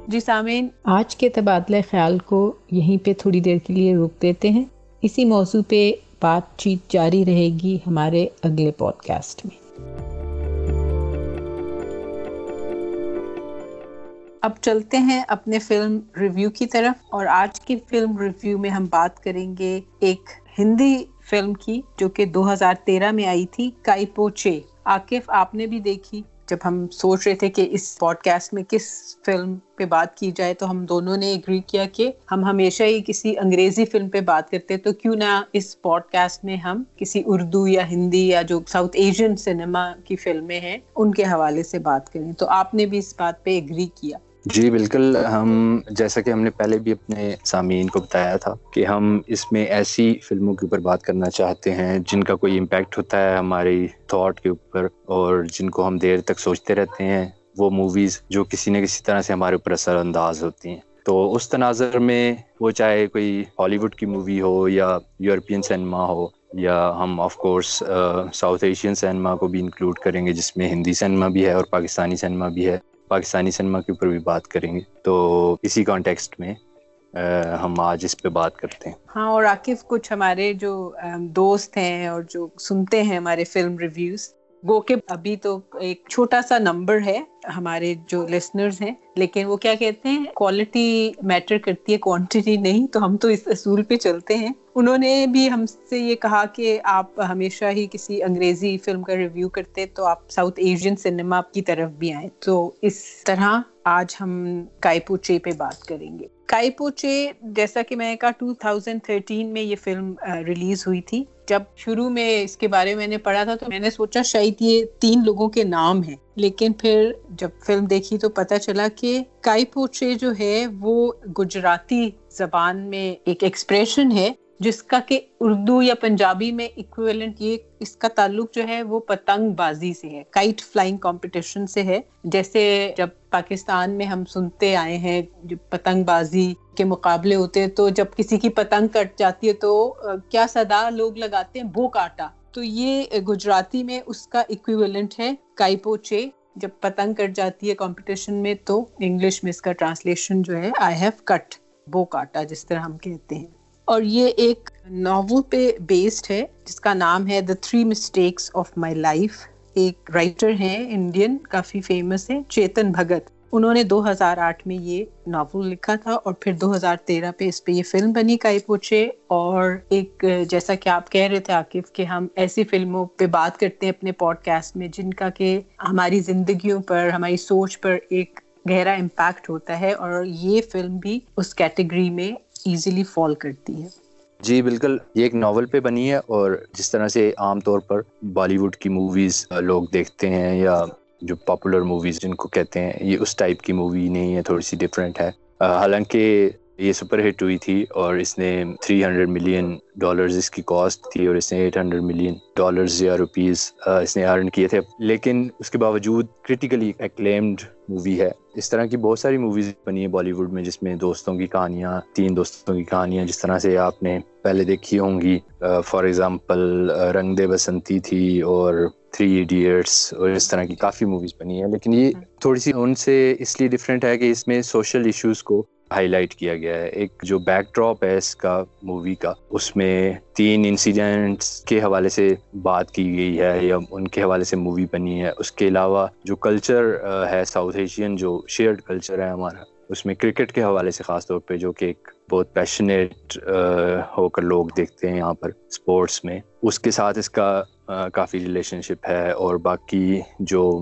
جی سامعین، آج کے تبادلہ خیال کو یہیں پہ تھوڑی دیر کے لیے روک دیتے ہیں۔ اسی موضوع پہ بات چیت جاری رہے گی ہمارے اگلے پوڈ کاسٹ میں۔ اب چلتے ہیں اپنے فلم ریویو کی طرف اور آج کی فلم ریویو میں ہم بات کریں گے ایک ہندی فلم کی جو کہ دو ہزار تیرہ میں آئی تھی کائی پوچے عاقف، آپ نے بھی دیکھی۔ جب ہم سوچ رہے تھے کہ اس پوڈ کاسٹ میں کس فلم پہ بات کی جائے تو ہم دونوں نے اگری کیا کہ ہم ہمیشہ ہی کسی انگریزی فلم پہ بات کرتے تو کیوں نہ اس پوڈ کاسٹ میں ہم کسی اردو یا ہندی یا جو ساؤتھ ایشین سنیما کی فلمیں ہیں، ان کے حوالے سے بات کریں۔ تو آپ نے بھی اس بات پہ اگری کیا۔ جی بالکل۔ ہم، جیسا کہ ہم نے پہلے بھی اپنے سامعین کو بتایا تھا کہ ہم اس میں ایسی فلموں کے اوپر بات کرنا چاہتے ہیں جن کا کوئی امپیکٹ ہوتا ہے ہماری تھاٹ کے اوپر اور جن کو ہم دیر تک سوچتے رہتے ہیں۔ وہ موویز جو کسی نہ کسی طرح سے ہمارے اوپر اثر انداز ہوتی ہیں۔ تو اس تناظر میں وہ چاہے کوئی ہالی ووڈ کی مووی ہو یا یورپین سنیما ہو یا ہم of course South Asian cinema کو بھی انکلوڈ کریں گے جس میں ہندی سنیما بھی ہے اور پاکستانی سنیما بھی ہے۔ پاکستانی سنیما کے اوپر بھی بات کریں گے۔ تو اسی کانٹیکسٹ میں ہم آج اس پہ بات کرتے ہیں۔ ہاں اور عاقف، کچھ ہمارے جو دوست ہیں اور جو سنتے ہیں ہمارے فلم ریویوز وہ کہ ابھی تو ایک چھوٹا سا نمبر ہے ہمارے جو لسنرز ہیں، لیکن وہ کیا کہتے ہیں کوالٹی میٹر کرتی ہے کوانٹٹی نہیں، تو ہم تو اس اصول پہ چلتے ہیں۔ انہوں نے بھی ہم سے یہ کہا کہ آپ ہمیشہ ہی کسی انگریزی فلم کا ریویو کرتے تو آپ ساؤتھ ایشین سنیما کی طرف بھی آئیں۔ تو اس طرح آج ہم کائی پوچے پہ بات کریں گے۔ کائی پوچے جیسا کہ میں نے کہا 2013 میں یہ فلم ریلیز ہوئی تھی۔ جب شروع میں اس کے بارے میں نے پڑھا تھا تو میں نے سوچا شاید یہ تین لوگوں کے نام ہیں۔ لیکن پھر جب فلم دیکھی تو پتا چلا کہ کائی پوچے جو ہے وہ گجراتی زبان میں ایک ایکسپریشن ہے۔ جس کا کہ اردو یا پنجابی میں اکویلنٹ یہ اس کا تعلق جو ہے وہ پتنگ بازی سے ہے کائٹ فلائنگ کمپٹیشن سے ہے۔ جیسے جب پاکستان میں ہم سنتے آئے ہیں پتنگ بازی کے مقابلے ہوتے ہیں، تو جب کسی کی پتنگ کٹ جاتی ہے تو کیا صدا لوگ لگاتے ہیں؟ بو کاٹا تو یہ گجراتی میں اس کا اکویلنٹ ہے کائی پوچے جب پتنگ کٹ جاتی ہے کمپٹیشن میں تو انگلش میں اس کا ٹرانسلیشن جو ہے آئی ہیو کٹ بو کاٹا جس طرح ہم کہتے ہیں۔ اور یہ ایک ناول پہ بیسڈ ہے، جس کا نام ہے the three mistakes of my life ایک رائٹر ہیں انڈین کافی فیمس ہے چیتن بھگت۔ انہوں نے دو ہزار آٹھ میں یہ ناول لکھا تھا اور پھر دو ہزار تیرہ پہ اس پہ یہ فلم بنی کائی پوچھے۔ اور ایک، جیسا کہ آپ کہہ رہے تھے عاقف، کہ ہم ایسی فلموں پہ بات کرتے ہیں اپنے پوڈ کاسٹ میں، جن کا کہ ہماری زندگیوں پر، ہماری سوچ پر ایک گہرا امپیکٹ ہوتا ہے۔ اور یہ فلم بھی اس کیٹیگری میں ایزیلی فال کرتی ہے جی بالکل۔ یہ ایک ناول پہ بنی ہے اور جس طرح سے عام طور پر بالی ووڈ کی موویز لوگ دیکھتے ہیں یا جو پاپولر موویز جن کو کہتے ہیں، یہ اس ٹائپ کی مووی نہیں ہے، تھوڑی سی ڈفرینٹ ہے۔ حالانکہ یہ سپر ہٹ ہوئی تھی اور اس نے تھری ہنڈریڈ ملین ڈالرز اس کی کاسٹ تھی اور اس نے ایٹ ہنڈریڈ ملین ڈالرز یا روپیز اس نے ارن کیے تھے۔ لیکن اس کے باوجود کرٹیکلی ایکلیمڈ مووی ہے۔ اس طرح کی بہت ساری موویز بنی ہیں بالی ووڈ میں جس میں دوستوں کی کہانیاں تین دوستوں کی کہانیاں جس طرح سے آپ نے پہلے دیکھی ہوں گی۔ فار ایگزامپل رنگ دے بسنتی تھی اور تھری ایڈیٹس اور اس طرح کی کافی موویز بنی ہیں۔ لیکن یہ تھوڑی سی ان سے اس لیے ڈفرینٹ ہے کہ اس میں سوشل ایشوز کو ہائی لائٹ کیا گیا ہے۔ ایک جو بیک ڈراپ ہے اس کا مووی کا، اس میں تین انسیڈنٹس کے حوالے سے بات کی گئی ہے یا ان کے حوالے سے مووی بنی ہے۔ اس کے علاوہ جو کلچر ہے ساؤتھ ایشین جو شیئرڈ کلچر ہے ہمارا، اس میں کرکٹ کے حوالے سے خاص طور پہ، جو کہ ایک بہت پیشنیٹ ہو کر لوگ دیکھتے ہیں یہاں پر اسپورٹس میں۔ اس کے ساتھ اس کا کافی ریلیشن شپ ہے اور باقی جو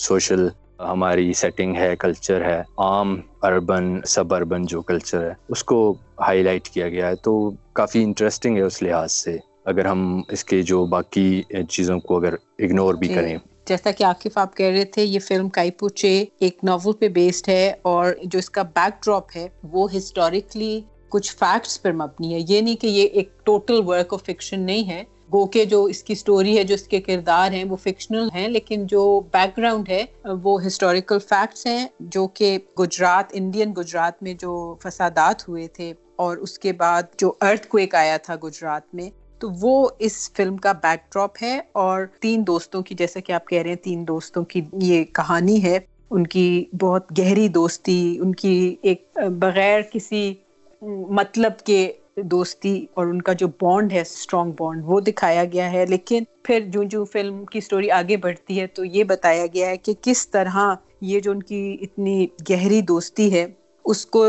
سوشل ہماری سیٹنگ ہے کلچر ہے عام اربن سب اربن جو کلچر ہے اس کو ہائی لائٹ کیا گیا ہے۔ تو کافی انٹرسٹنگ ہے اس لحاظ سے۔ اگر ہم اس کے جو باقی چیزوں کو اگر اگنور بھی جی۔ کریں۔ جیسا کہ عاقف آپ کہہ رہے تھے یہ فلم کائپو چے ایک ناول پہ بیسڈ ہے اور جو اس کا بیک ڈراپ ہے وہ ہسٹوریکلی کچھ فیکٹس پر مبنی ہے۔ یہ نہیں کہ یہ ایک ٹوٹل ورک آف فکشن نہیں ہے۔ گو کے جو اس کی سٹوری ہے، جو اس کے کردار ہیں، وہ فکشنل ہیں، لیکن جو بیک گراؤنڈ ہے، وہ ہسٹوریکل فیکٹس ہیں، جو کہ گجرات انڈین گجرات میں جو فسادات ہوئے تھے اور اس کے بعد جو ارتھ کو ایک آیا تھا گجرات میں، تو وہ اس فلم کا بیک ڈراپ ہے اور تین دوستوں کی، جیسا کہ آپ کہہ رہے ہیں، تین دوستوں کی یہ کہانی ہے۔ ان کی بہت گہری دوستی، ان کی ایک بغیر کسی مطلب کے دوستی اور ان کا جو بانڈ ہے اسٹرانگ بانڈ وہ دکھایا گیا ہے۔ لیکن پھر جو جو فلم کی سٹوری آگے بڑھتی ہے تو یہ بتایا گیا ہے کہ کس طرح یہ جو ان کی اتنی گہری دوستی ہے، اس کو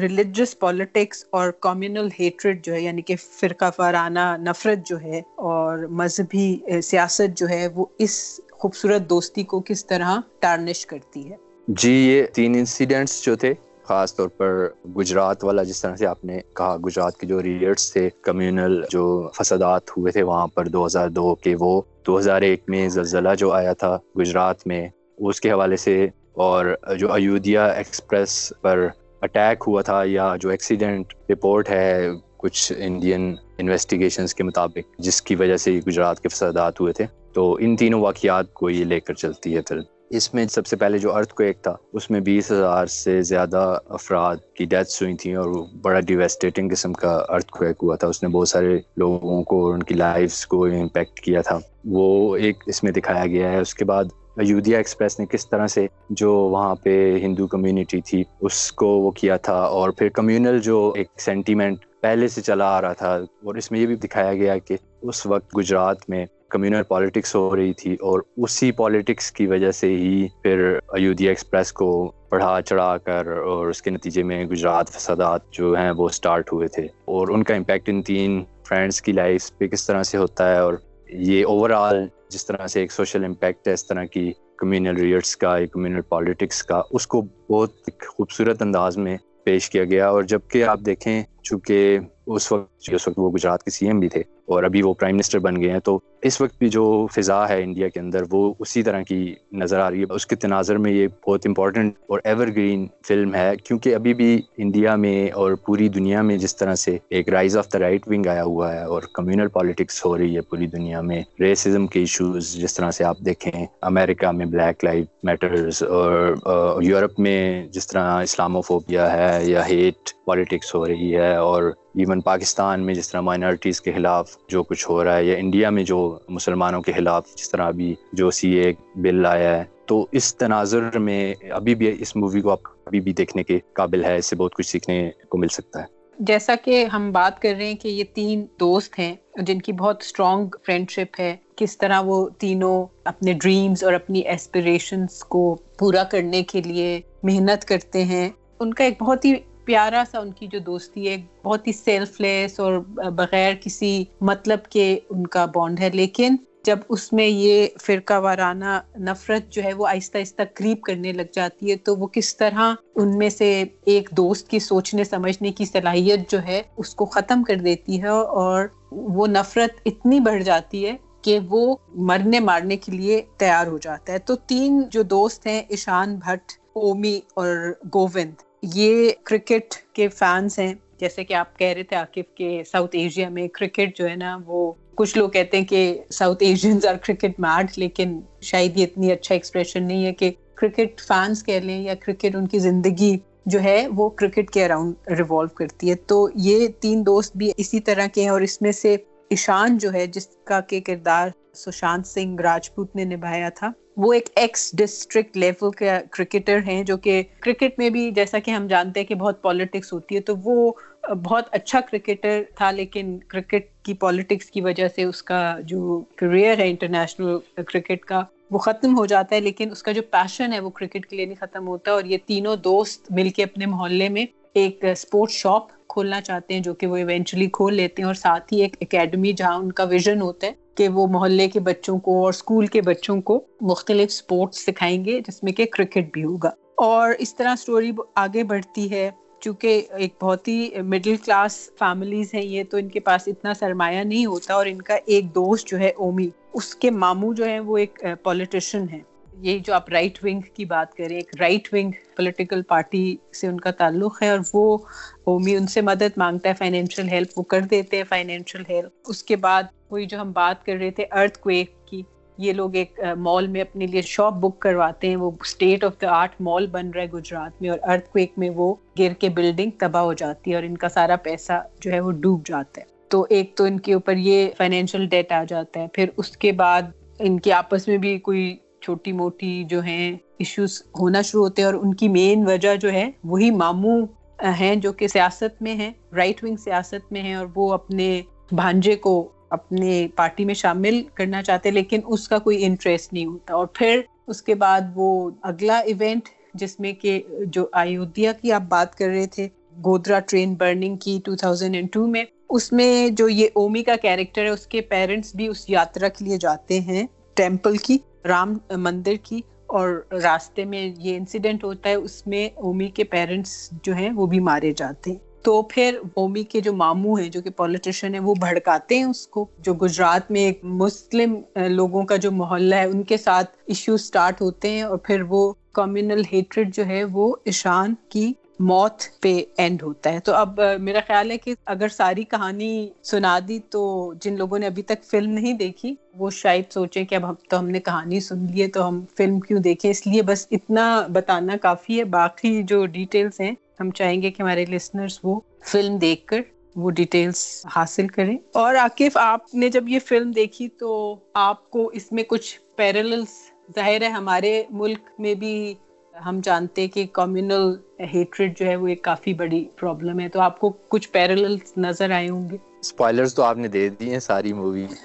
ریلیجس پالیٹکس اور کمیونل ہیٹریڈ جو ہے یعنی کہ فرقہ فارانہ نفرت جو ہے اور مذہبی سیاست جو ہے، وہ اس خوبصورت دوستی کو کس طرح ٹارنش کرتی ہے۔ جی یہ تین انسیڈنٹس جو تھے خاص طور پر گجرات والا جس طرح سے آپ نے کہا، گجرات کے جو ریئرس تھے، کمیونل جو فسادات ہوئے تھے وہاں پر دو ہزار دو کے، وہ دو ہزار ایک میں زلزلہ جو آیا تھا گجرات میں، اس کے حوالے سے اور جو ایودھیا ایکسپریس پر اٹیک ہوا تھا یا جو ایکسیڈنٹ رپورٹ ہے کچھ انڈین انویسٹیگیشنز کے مطابق، جس کی وجہ سے گجرات کے فسادات ہوئے تھے، تو ان تینوں واقعات کو یہ لے کر چلتی ہے پھر۔ اس میں سب سے پہلے جو ارتھ کو ایک تھا، اس میں بیس ہزار سے زیادہ افراد کی ڈیتھس ہوئی تھیں اور بڑا ڈیویسٹیٹنگ قسم کا ارتھ کو ایک ہوا تھا۔ اس نے بہت سارے لوگوں کو اور ان کی لائفس کو امپیکٹ کیا تھا۔ وہ ایک اس میں دکھایا گیا ہے۔ اس کے بعد ایودھیا ایکسپریس نے کس طرح سے جو وہاں پہ ہندو کمیونٹی تھی، اس کو وہ کیا تھا اور پھر کمیونل جو ایک سینٹیمنٹ پہلے سے چلا آ رہا تھا، اور اس میں یہ بھی دکھایا گیا کہ اس وقت گجرات میں کمیونل پالیٹکس ہو رہی تھی اور اسی پالیٹکس کی وجہ سے ہی پھر ایودھیا ایکسپریس کو پڑھا چڑھا کر اور اس کے نتیجے میں گجرات فسادات جو ہیں وہ سٹارٹ ہوئے تھے اور ان کا امپیکٹ ان تین فرینڈس کی لائف پہ کس طرح سے ہوتا ہے اور یہ اوور آل جس طرح سے ایک سوشل امپیکٹ ہے اس طرح کی کمیونل ریئرس کا کمیونل پالیٹکس کا، اس کو بہت خوبصورت انداز میں پیش کیا گیا اور جبکہ آپ دیکھیں چونکہ اس وقت اس وقت وہ گجرات کے سی ایم بھی تھے اور ابھی وہ پرائم منسٹر بن گئے ہیں، تو اس وقت بھی جو فضا ہے انڈیا کے اندر، وہ اسی طرح کی نظر آ رہی ہے۔ اس کے تناظر میں یہ بہت امپورٹنٹ اور ایور گرین فلم ہے، کیونکہ ابھی بھی انڈیا میں اور پوری دنیا میں جس طرح سے ایک rise of the right wing آیا ہوا ہے اور کمیونل پالیٹکس ہو رئی ہے پوری دنیا میں ریسزم کے ایشوز جس طرح سے آپ دیکھیں امریکہ میں بلیک لائف میٹرز اور یورپ میں جس طرح اسلاموفوبیا ہے یا ہیٹ پالیٹکس ہو رہی ہے اور ایون پاکستان میں جس طرح مائنارٹیز کے خلاف جو کچھ ہو رہا ہے، یا انڈیا میں جو مسلمانوں کے خلاف جس طرح ابھی جو سی اے بل آیا ہے، تو اس تناظر میں ابھی بھی اس مووی کو آپ ابھی بھی دیکھنے کے قابل ہے، اس سے بہت کچھ سیکھنے کو مل سکتا ہے۔ جیسا کہ ہم بات کر رہے ہیں کہ یہ تین دوست ہیں جن کی بہت اسٹرانگ فرینڈ شپ ہے، کس طرح وہ تینوں اپنے ڈریمز اور اپنی ایسپریشنس کو پورا کرنے کے لیے محنت کرتے ہیں۔ ان کا ایک بہت ہی پیارا سا ان کی جو دوستی ہے، بہت ہی سیلف لیس اور بغیر کسی مطلب کے ان کا بانڈ ہے۔ لیکن جب اس میں یہ فرقہ وارانہ نفرت جو ہے وہ آہستہ آہستہ قریب کرنے لگ جاتی ہے، تو وہ کس طرح ان میں سے ایک دوست کی سوچنے، سمجھنے کی صلاحیت جو ہے اس کو ختم کر دیتی ہے اور وہ نفرت اتنی بڑھ جاتی ہے کہ وہ مرنے مارنے کے لیے تیار ہو جاتا ہے۔ تو تین جو دوست ہیں، ایشان بھٹ، اومی اور گووند یہ کرکٹ کے فینس ہیں۔ جیسے کہ آپ کہہ رہے تھے عاقف کے ساؤتھ ایشیا میں کرکٹ جو ہے نا، وہ کچھ لوگ کہتے ہیں کہ ساؤتھ ایشینز اور کرکٹ میٹ لیکن شاید یہ اتنی اچھا ایکسپریشن نہیں ہے کہ کرکٹ فینس کہہ لیں یا کرکٹ ان کی زندگی جو ہے، وہ کرکٹ کے اراؤنڈ ریوالو کرتی ہے۔ تو یہ تین دوست بھی اسی طرح کے ہیں اور اس میں سے ایشان جو ہے، جس کا کہ کردار سشانت سنگھ راجپوت نے نبھایا تھا۔ وہ ایک ایکس ڈسٹرکٹ لیول کا کرکٹر ہیں جو کہ کرکٹ میں بھی جیسا کہ ہم جانتے ہیں کہ بہت پالیٹکس ہوتی ہے تو وہ بہت اچھا کرکٹر تھا لیکن کرکٹ کی پالیٹکس کی وجہ سے اس کا جو کریئر ہے انٹرنیشنل کرکٹ کا وہ ختم ہو جاتا ہے لیکن اس کا جو پیشن ہے وہ کرکٹ کے لیے نہیں ختم ہوتا اور یہ تینوں دوست مل کے اپنے محلے میں ایک اسپورٹس شاپ کھولنا چاہتے ہیں جو کہ وہ ایونچولی کھول لیتے ہیں اور ساتھ ہی ایک اکیڈمی جہاں ان کا ویژن ہوتا ہے کہ وہ محلے کے بچوں کو اور اسکول کے بچوں کو مختلف اسپورٹس سکھائیں گے، جس میں کہ کرکٹ بھی ہوگا۔ اور اس طرح اسٹوری آگے بڑھتی ہے، چونکہ ایک بہت ہی مڈل کلاس فیملیز ہیں یہ، تو ان کے پاس اتنا سرمایہ نہیں ہوتا اور ان کا ایک دوست جو ہے اومی، اس کے ماموں جو ہے وہ ایک پولیٹیشین ہے یہ جو آپ رائٹ ونگ کی بات کریں، ایک رائٹ ونگ پولیٹیکل پارٹی سے ان کا تعلق ہے اور وہ اومی ان سے مدد مانگتا ہے فائنینشیل ہیلپ وہ کر دیتے ہیں فائنینشیل ہیلپ اس کے بعد وہی جو ہم بات کر رہے تھے ارتھ کویک کی، یہ لوگ ایک مال میں اپنے لیے شاپ بک کرواتے ہیں۔ وہ state of the art mall بن رہا ہے گجرات میں اور ارتھ کویک میں وہ گر کے بلڈنگ تباہ ہو جاتی ہے اور ان کا سارا پیسہ جو ہے وہ ڈوب جاتا ہے۔ تو ایک تو ان کے اوپر یہ فائنینشیل ڈیٹ آ جاتا ہے۔ پھر اس کے بعد ان کے آپس میں بھی کوئی چھوٹی موٹی جو ہیں ایشوز ہونا شروع ہوتے ہیں اور ان کی مین وجہ جو ہے وہی ماموں ہیں جو کہ سیاست میں ہیں رائٹ ونگ سیاست میں ہیں اور وہ اپنے بھانجے کو اپنے پارٹی میں شامل کرنا چاہتے لیکن اس کا کوئی انٹرسٹ نہیں ہوتا۔ اور پھر اس کے بعد وہ اگلا ایونٹ جس میں کہ جو ایودھیا کی آپ بات کر رہے تھے، گودرا ٹرین برننگ کی 2002 میں، اس میں جو یہ اومی کا کیریکٹر ہے، اس کے پیرنٹس بھی اس یاترا کے لیے جاتے ہیں ٹیمپل کی۔ رام مندر کی اور راستے میں یہ انسیڈنٹ ہوتا ہے، اس میں اومی کے پیرنٹس جو ہیں وہ بھی مارے جاتے ہیں۔ تو پھر اومی کے جو ماموں ہیں، جو کہ پولیٹیشین ہیں، وہ بھڑکاتے ہیں اس کو۔ جو گجرات میں ایک مسلم لوگوں کا جو محلہ ہے، ان کے ساتھ ایشو سٹارٹ ہوتے ہیں اور پھر وہ کمیونل ہیٹریڈ جو ہے، وہ ایشان کی موت پہ اینڈ ہوتا ہے۔ تو اب میرا خیال ہے کہ اگر ساری کہانی سنا دی تو جن لوگوں نے ابھی تک فلم نہیں دیکھی، وہ شاید سوچیں کہ اب ہم تو ہم نے کہانی سن لی ہے تو ہم فلم کیوں دیکھیں۔ اس لیے بس اتنا بتانا کافی ہے۔ باقی جو ڈیٹیلس ہیں، ہم چاہیں گے کہ ہمارے لسنرس وہ فلم دیکھ کر وہ ڈیٹیلس حاصل کریں۔ اور عاقف آپ نے جب یہ فلم دیکھی تو آپ کو اس میں کچھ پیرلس ظاہر ہے۔ ہمارے ملک میں بھی ہم جانتے کہ کمیونل ہیٹریڈ جو ہے وہ ایک کافی بڑی پرابلم ہے تو آپ کو کچھ پیرلس نظر آئے ہوں گے؟ اسپوائلرز تو آپ نے دے دی ہیں ساری مووی <laughs>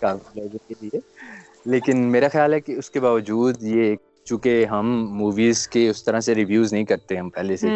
کافی لوگوں کے لیے۔ لیکن میرا خیال ہے کہ اس کے باوجود یہ چونکہ ہم موویز کے اس طرح سے ریویوز نہیں کرتے ہم پہلے سے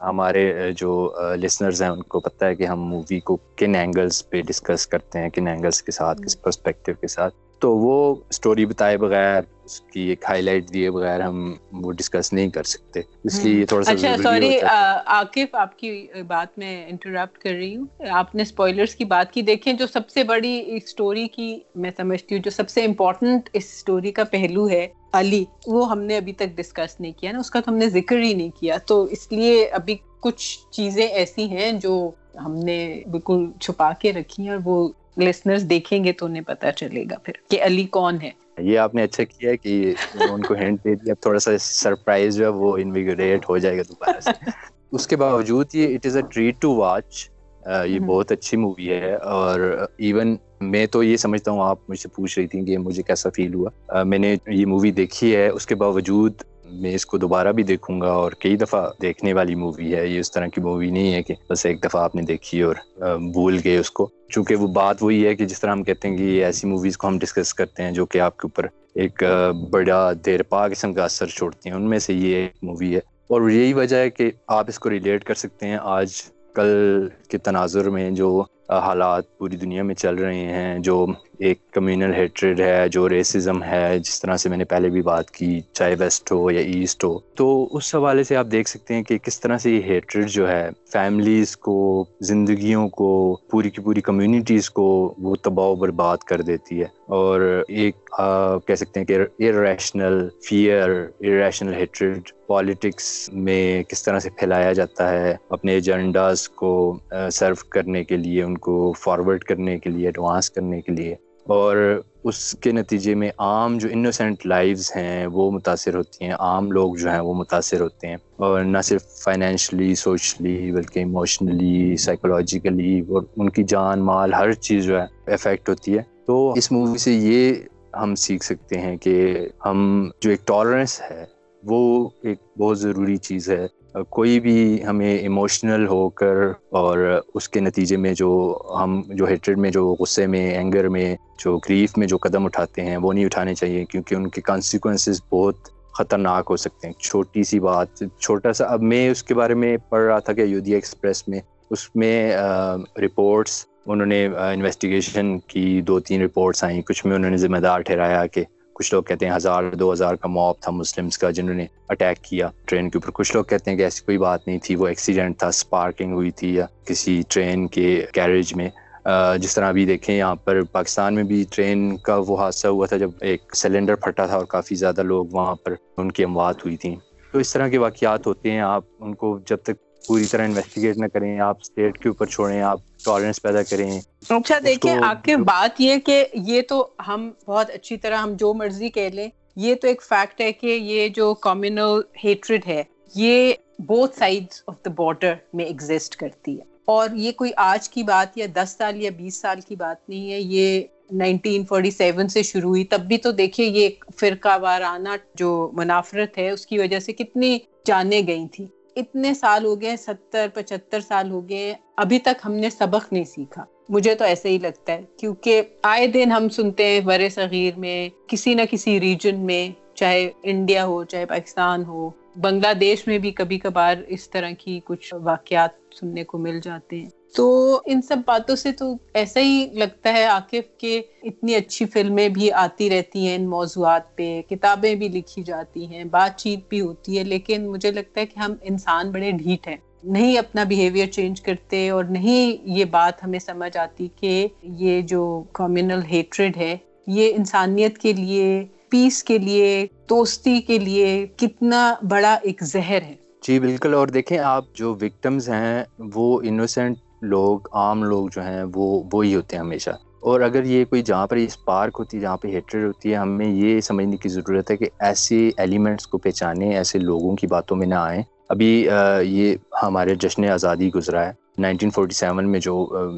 ہمارے جو لسنرز ہیں ان کو پتہ ہے کہ ہم مووی کو کن اینگلس پہ ڈسکس کرتے ہیں کن اینگلس کے ساتھ کس پرسپیکٹیو کے ساتھ۔ تو وہ اسٹوری بتائے بغیر اس کی ایک ہائی لائٹ دیے بغیر ہم وہ ڈسکس نہیں کر سکتے۔ اس لیے تھوڑا سا اچھا سوری عاقف آپ کی بات میں انٹرپٹ کر رہی ہوں۔ آپ نے اسپوائلرس کی بات کی۔ دیکھیں جو سب سے بڑی اسٹوری کی میں سمجھتی ہوں جو سب سے امپورٹنٹ اس اسٹوری کا پہلو ہے علی وہ ہم نے ابھی تک ڈسکس نہیں کیا نا۔ اس کا تو ہم نے ذکر ہی نہیں کیا۔ تو اس لیے ابھی کچھ چیزیں ایسی ہیں جو ہم نے بالکل چھپا کے رکھی ہیں اور وہ لسنرز دیکھیں گے تو انہیں پتا چلے گا پھر کہ علی کون ہے۔ یہ آپ نے اچھا کیا کہ ان کو ہینڈ دے دیا تھوڑا سا سرپرائز جو ہے وہ انویگوریٹ ہو جائے گا دوبارہ سے۔ اس کے باوجود یہ it is a treat to watch یہ بہت اچھی مووی ہے۔ اور ایون میں تو یہ سمجھتا ہوں آپ مجھ سے پوچھ رہی تھیں کہ مجھے کیسا فیل ہوا۔ میں نے یہ مووی دیکھی ہے اس کے باوجود میں اس کو دوبارہ بھی دیکھوں گا اور کئی دفعہ دیکھنے والی مووی ہے، یہ اس طرح کی مووی نہیں ہے کہ بس ایک دفعہ آپ نے دیکھی اور بھول گئے اس کو۔ چونکہ وہ بات وہی ہے کہ جس طرح ہم کہتے ہیں کہ ایسی موویز کو ہم ڈسکس کرتے ہیں جو کہ آپ کے اوپر ایک بڑا دیر پا قسم کا اثر چھوڑتی ہیں، ان میں سے یہ ایک مووی ہے۔ اور یہی وجہ ہے کہ آپ اس کو ریلیٹ کر سکتے ہیں۔ آج، کل کے تناظر میں جو حالات پوری دنیا میں چل رہے ہیں، جو ایک کمیونل ہیٹریڈ ہے، جو ریسزم ہے، جس طرح سے میں نے پہلے بھی بات کی، چاہے ویسٹ ہو یا ایسٹ ہو۔ تو اس حوالے سے آپ دیکھ سکتے ہیں کہ کس طرح سے یہ ہیٹریڈ جو ہے فیملیز کو، زندگیوں کو، پوری کی پوری کمیونٹیز کو وہ تباہ و برباد کر دیتی ہے۔ اور ایک کہہ سکتے ہیں کہ irrational fear irrational hatred politics میں کس طرح سے پھیلایا جاتا ہے اپنے ایجنڈاز کو سرو کرنے کے لیے، ان کو فارورڈ کرنے کے لیے ایڈوانس کرنے کے لیے۔ اور اس کے نتیجے میں عام جو انوسینٹ لائفز ہیں وہ متاثر ہوتی ہیں، عام لوگ جو ہیں وہ متاثر ہوتے ہیں۔ اور نہ صرف فائنینشلی سوشلی بلکہ ایموشنلی سائیکولوجیکلی اور ان کی جان مال، ہر چیز جو ہے افیکٹ ہوتی ہے۔ تو اس مووی سے یہ ہم سیکھ سکتے ہیں کہ ہم جو ایک ٹالرنس ہے، وہ ایک بہت ضروری چیز ہے۔ کوئی بھی ہمیں ایموشنل ہو کر اور اس کے نتیجے میں جو ہم جو ہیٹریڈ میں، جو غصے میں اینگر میں، جو گریف میں جو قدم اٹھاتے ہیں، وہ نہیں اٹھانے چاہیے کیونکہ ان کے کانسیکوینسز بہت خطرناک ہو سکتے ہیں۔ چھوٹی سی بات، چھوٹا سا، اب میں اس کے بارے میں پڑھ رہا تھا کہ یودھیا ایکسپریس میں، اس میں رپورٹس انہوں نے انویسٹیگیشن کی، دو تین رپورٹس آئیں، کچھ میں انہوں نے ذمہ دار ٹھہرایا کہ کچھ لوگ کہتے ہیں ہزار، دو ہزار کا موب تھا مسلمس کا جنہوں نے اٹیک کیا ٹرین کے اوپر۔ کچھ لوگ کہتے ہیں کہ ایسی کوئی بات نہیں تھی، وہ ایکسیڈنٹ تھا اسپارکنگ ہوئی تھی یا کسی ٹرین کے کیریج میں۔ جس طرح ابھی دیکھیں یہاں پر پاکستان میں بھی ٹرین کا وہ حادثہ ہوا تھا جب ایک سلنڈر پھٹا تھا اور کافی زیادہ لوگ وہاں پر ان کی اموات ہوئی تھیں۔ تو اس طرح کے واقعات ہوتے ہیں، آپ ان کو جب تک پوری طرح انویسٹیگیٹ نہ کریں، آپ اسٹیٹ کے اوپر چھوڑیں، آپ ٹالرنس پیدا کریں۔ اچھا دیکھیں آپ کے بات یہ کہ یہ تو ہم بہت اچھی طرح ہم جو مرضی کہہ لیں یہ تو ایک فیکٹ ہے کہ یہ جو کمیونل ہیٹریڈ ہے یہ بہت سائڈ آف دا بارڈر میں ایگزسٹ کرتی ہے۔ اور یہ کوئی آج کی بات یا دس سال یا بیس سال کی بات نہیں ہے یہ نائنٹین فورٹی سیون سے شروع ہوئی۔ تب بھی تو دیکھیے یہ فرقہ وارانہ جو منافرت ہے اس کی وجہ سے کتنی جانے گئی تھی اتنے سال ہو گئے، ستر، پچہتر سال ہو گئے، ابھی تک ہم نے سبق نہیں سیکھا۔ مجھے تو ایسے ہی لگتا ہے، کیونکہ آئے دن ہم سنتے ہیں بر صغیر میں، کسی نہ کسی ریجن میں، چاہے انڈیا ہو، چاہے پاکستان ہو بنگلہ دیش میں بھی کبھی کبھار اس طرح کی کچھ واقعات سننے کو مل جاتے ہیں۔ تو ان سب باتوں سے تو ایسا ہی لگتا ہے عاقف کہ اتنی اچھی فلمیں بھی آتی رہتی ہیں، ان موضوعات پہ کتابیں بھی لکھی جاتی ہیں، بات چیت بھی ہوتی ہے، لیکن مجھے لگتا ہے کہ ہم انسان بڑے ڈھیٹ ہیں۔ نہیں اپنا بیہیویئر چینج کرتے اور نہیں یہ بات ہمیں سمجھ آتی کہ یہ جو کمیونل ہیٹریڈ ہے، یہ انسانیت کے لیے پیس کے لیے دوستی کے لیے کتنا بڑا ایک زہر ہے۔ جی بالکل، اور دیکھیں آپ جو وکٹمز ہیں، وہ انوسینٹ لوگ، عام لوگ جو ہیں، وہ، وہی ہوتے ہیں ہمیشہ۔ اور اگر یہ کوئی جہاں پر اسپارک ہوتی ہے، جہاں پہ ہیٹریڈ ہوتی ہے، ہمیں یہ سمجھنے کی ضرورت ہے کہ ایسے ایلیمنٹس کو پہچانے ایسے لوگوں کی باتوں میں نہ آئیں۔ ابھی یہ ہمارے جشن آزادی گزرا ہے۔ نائنٹین فورٹی سیون میں جو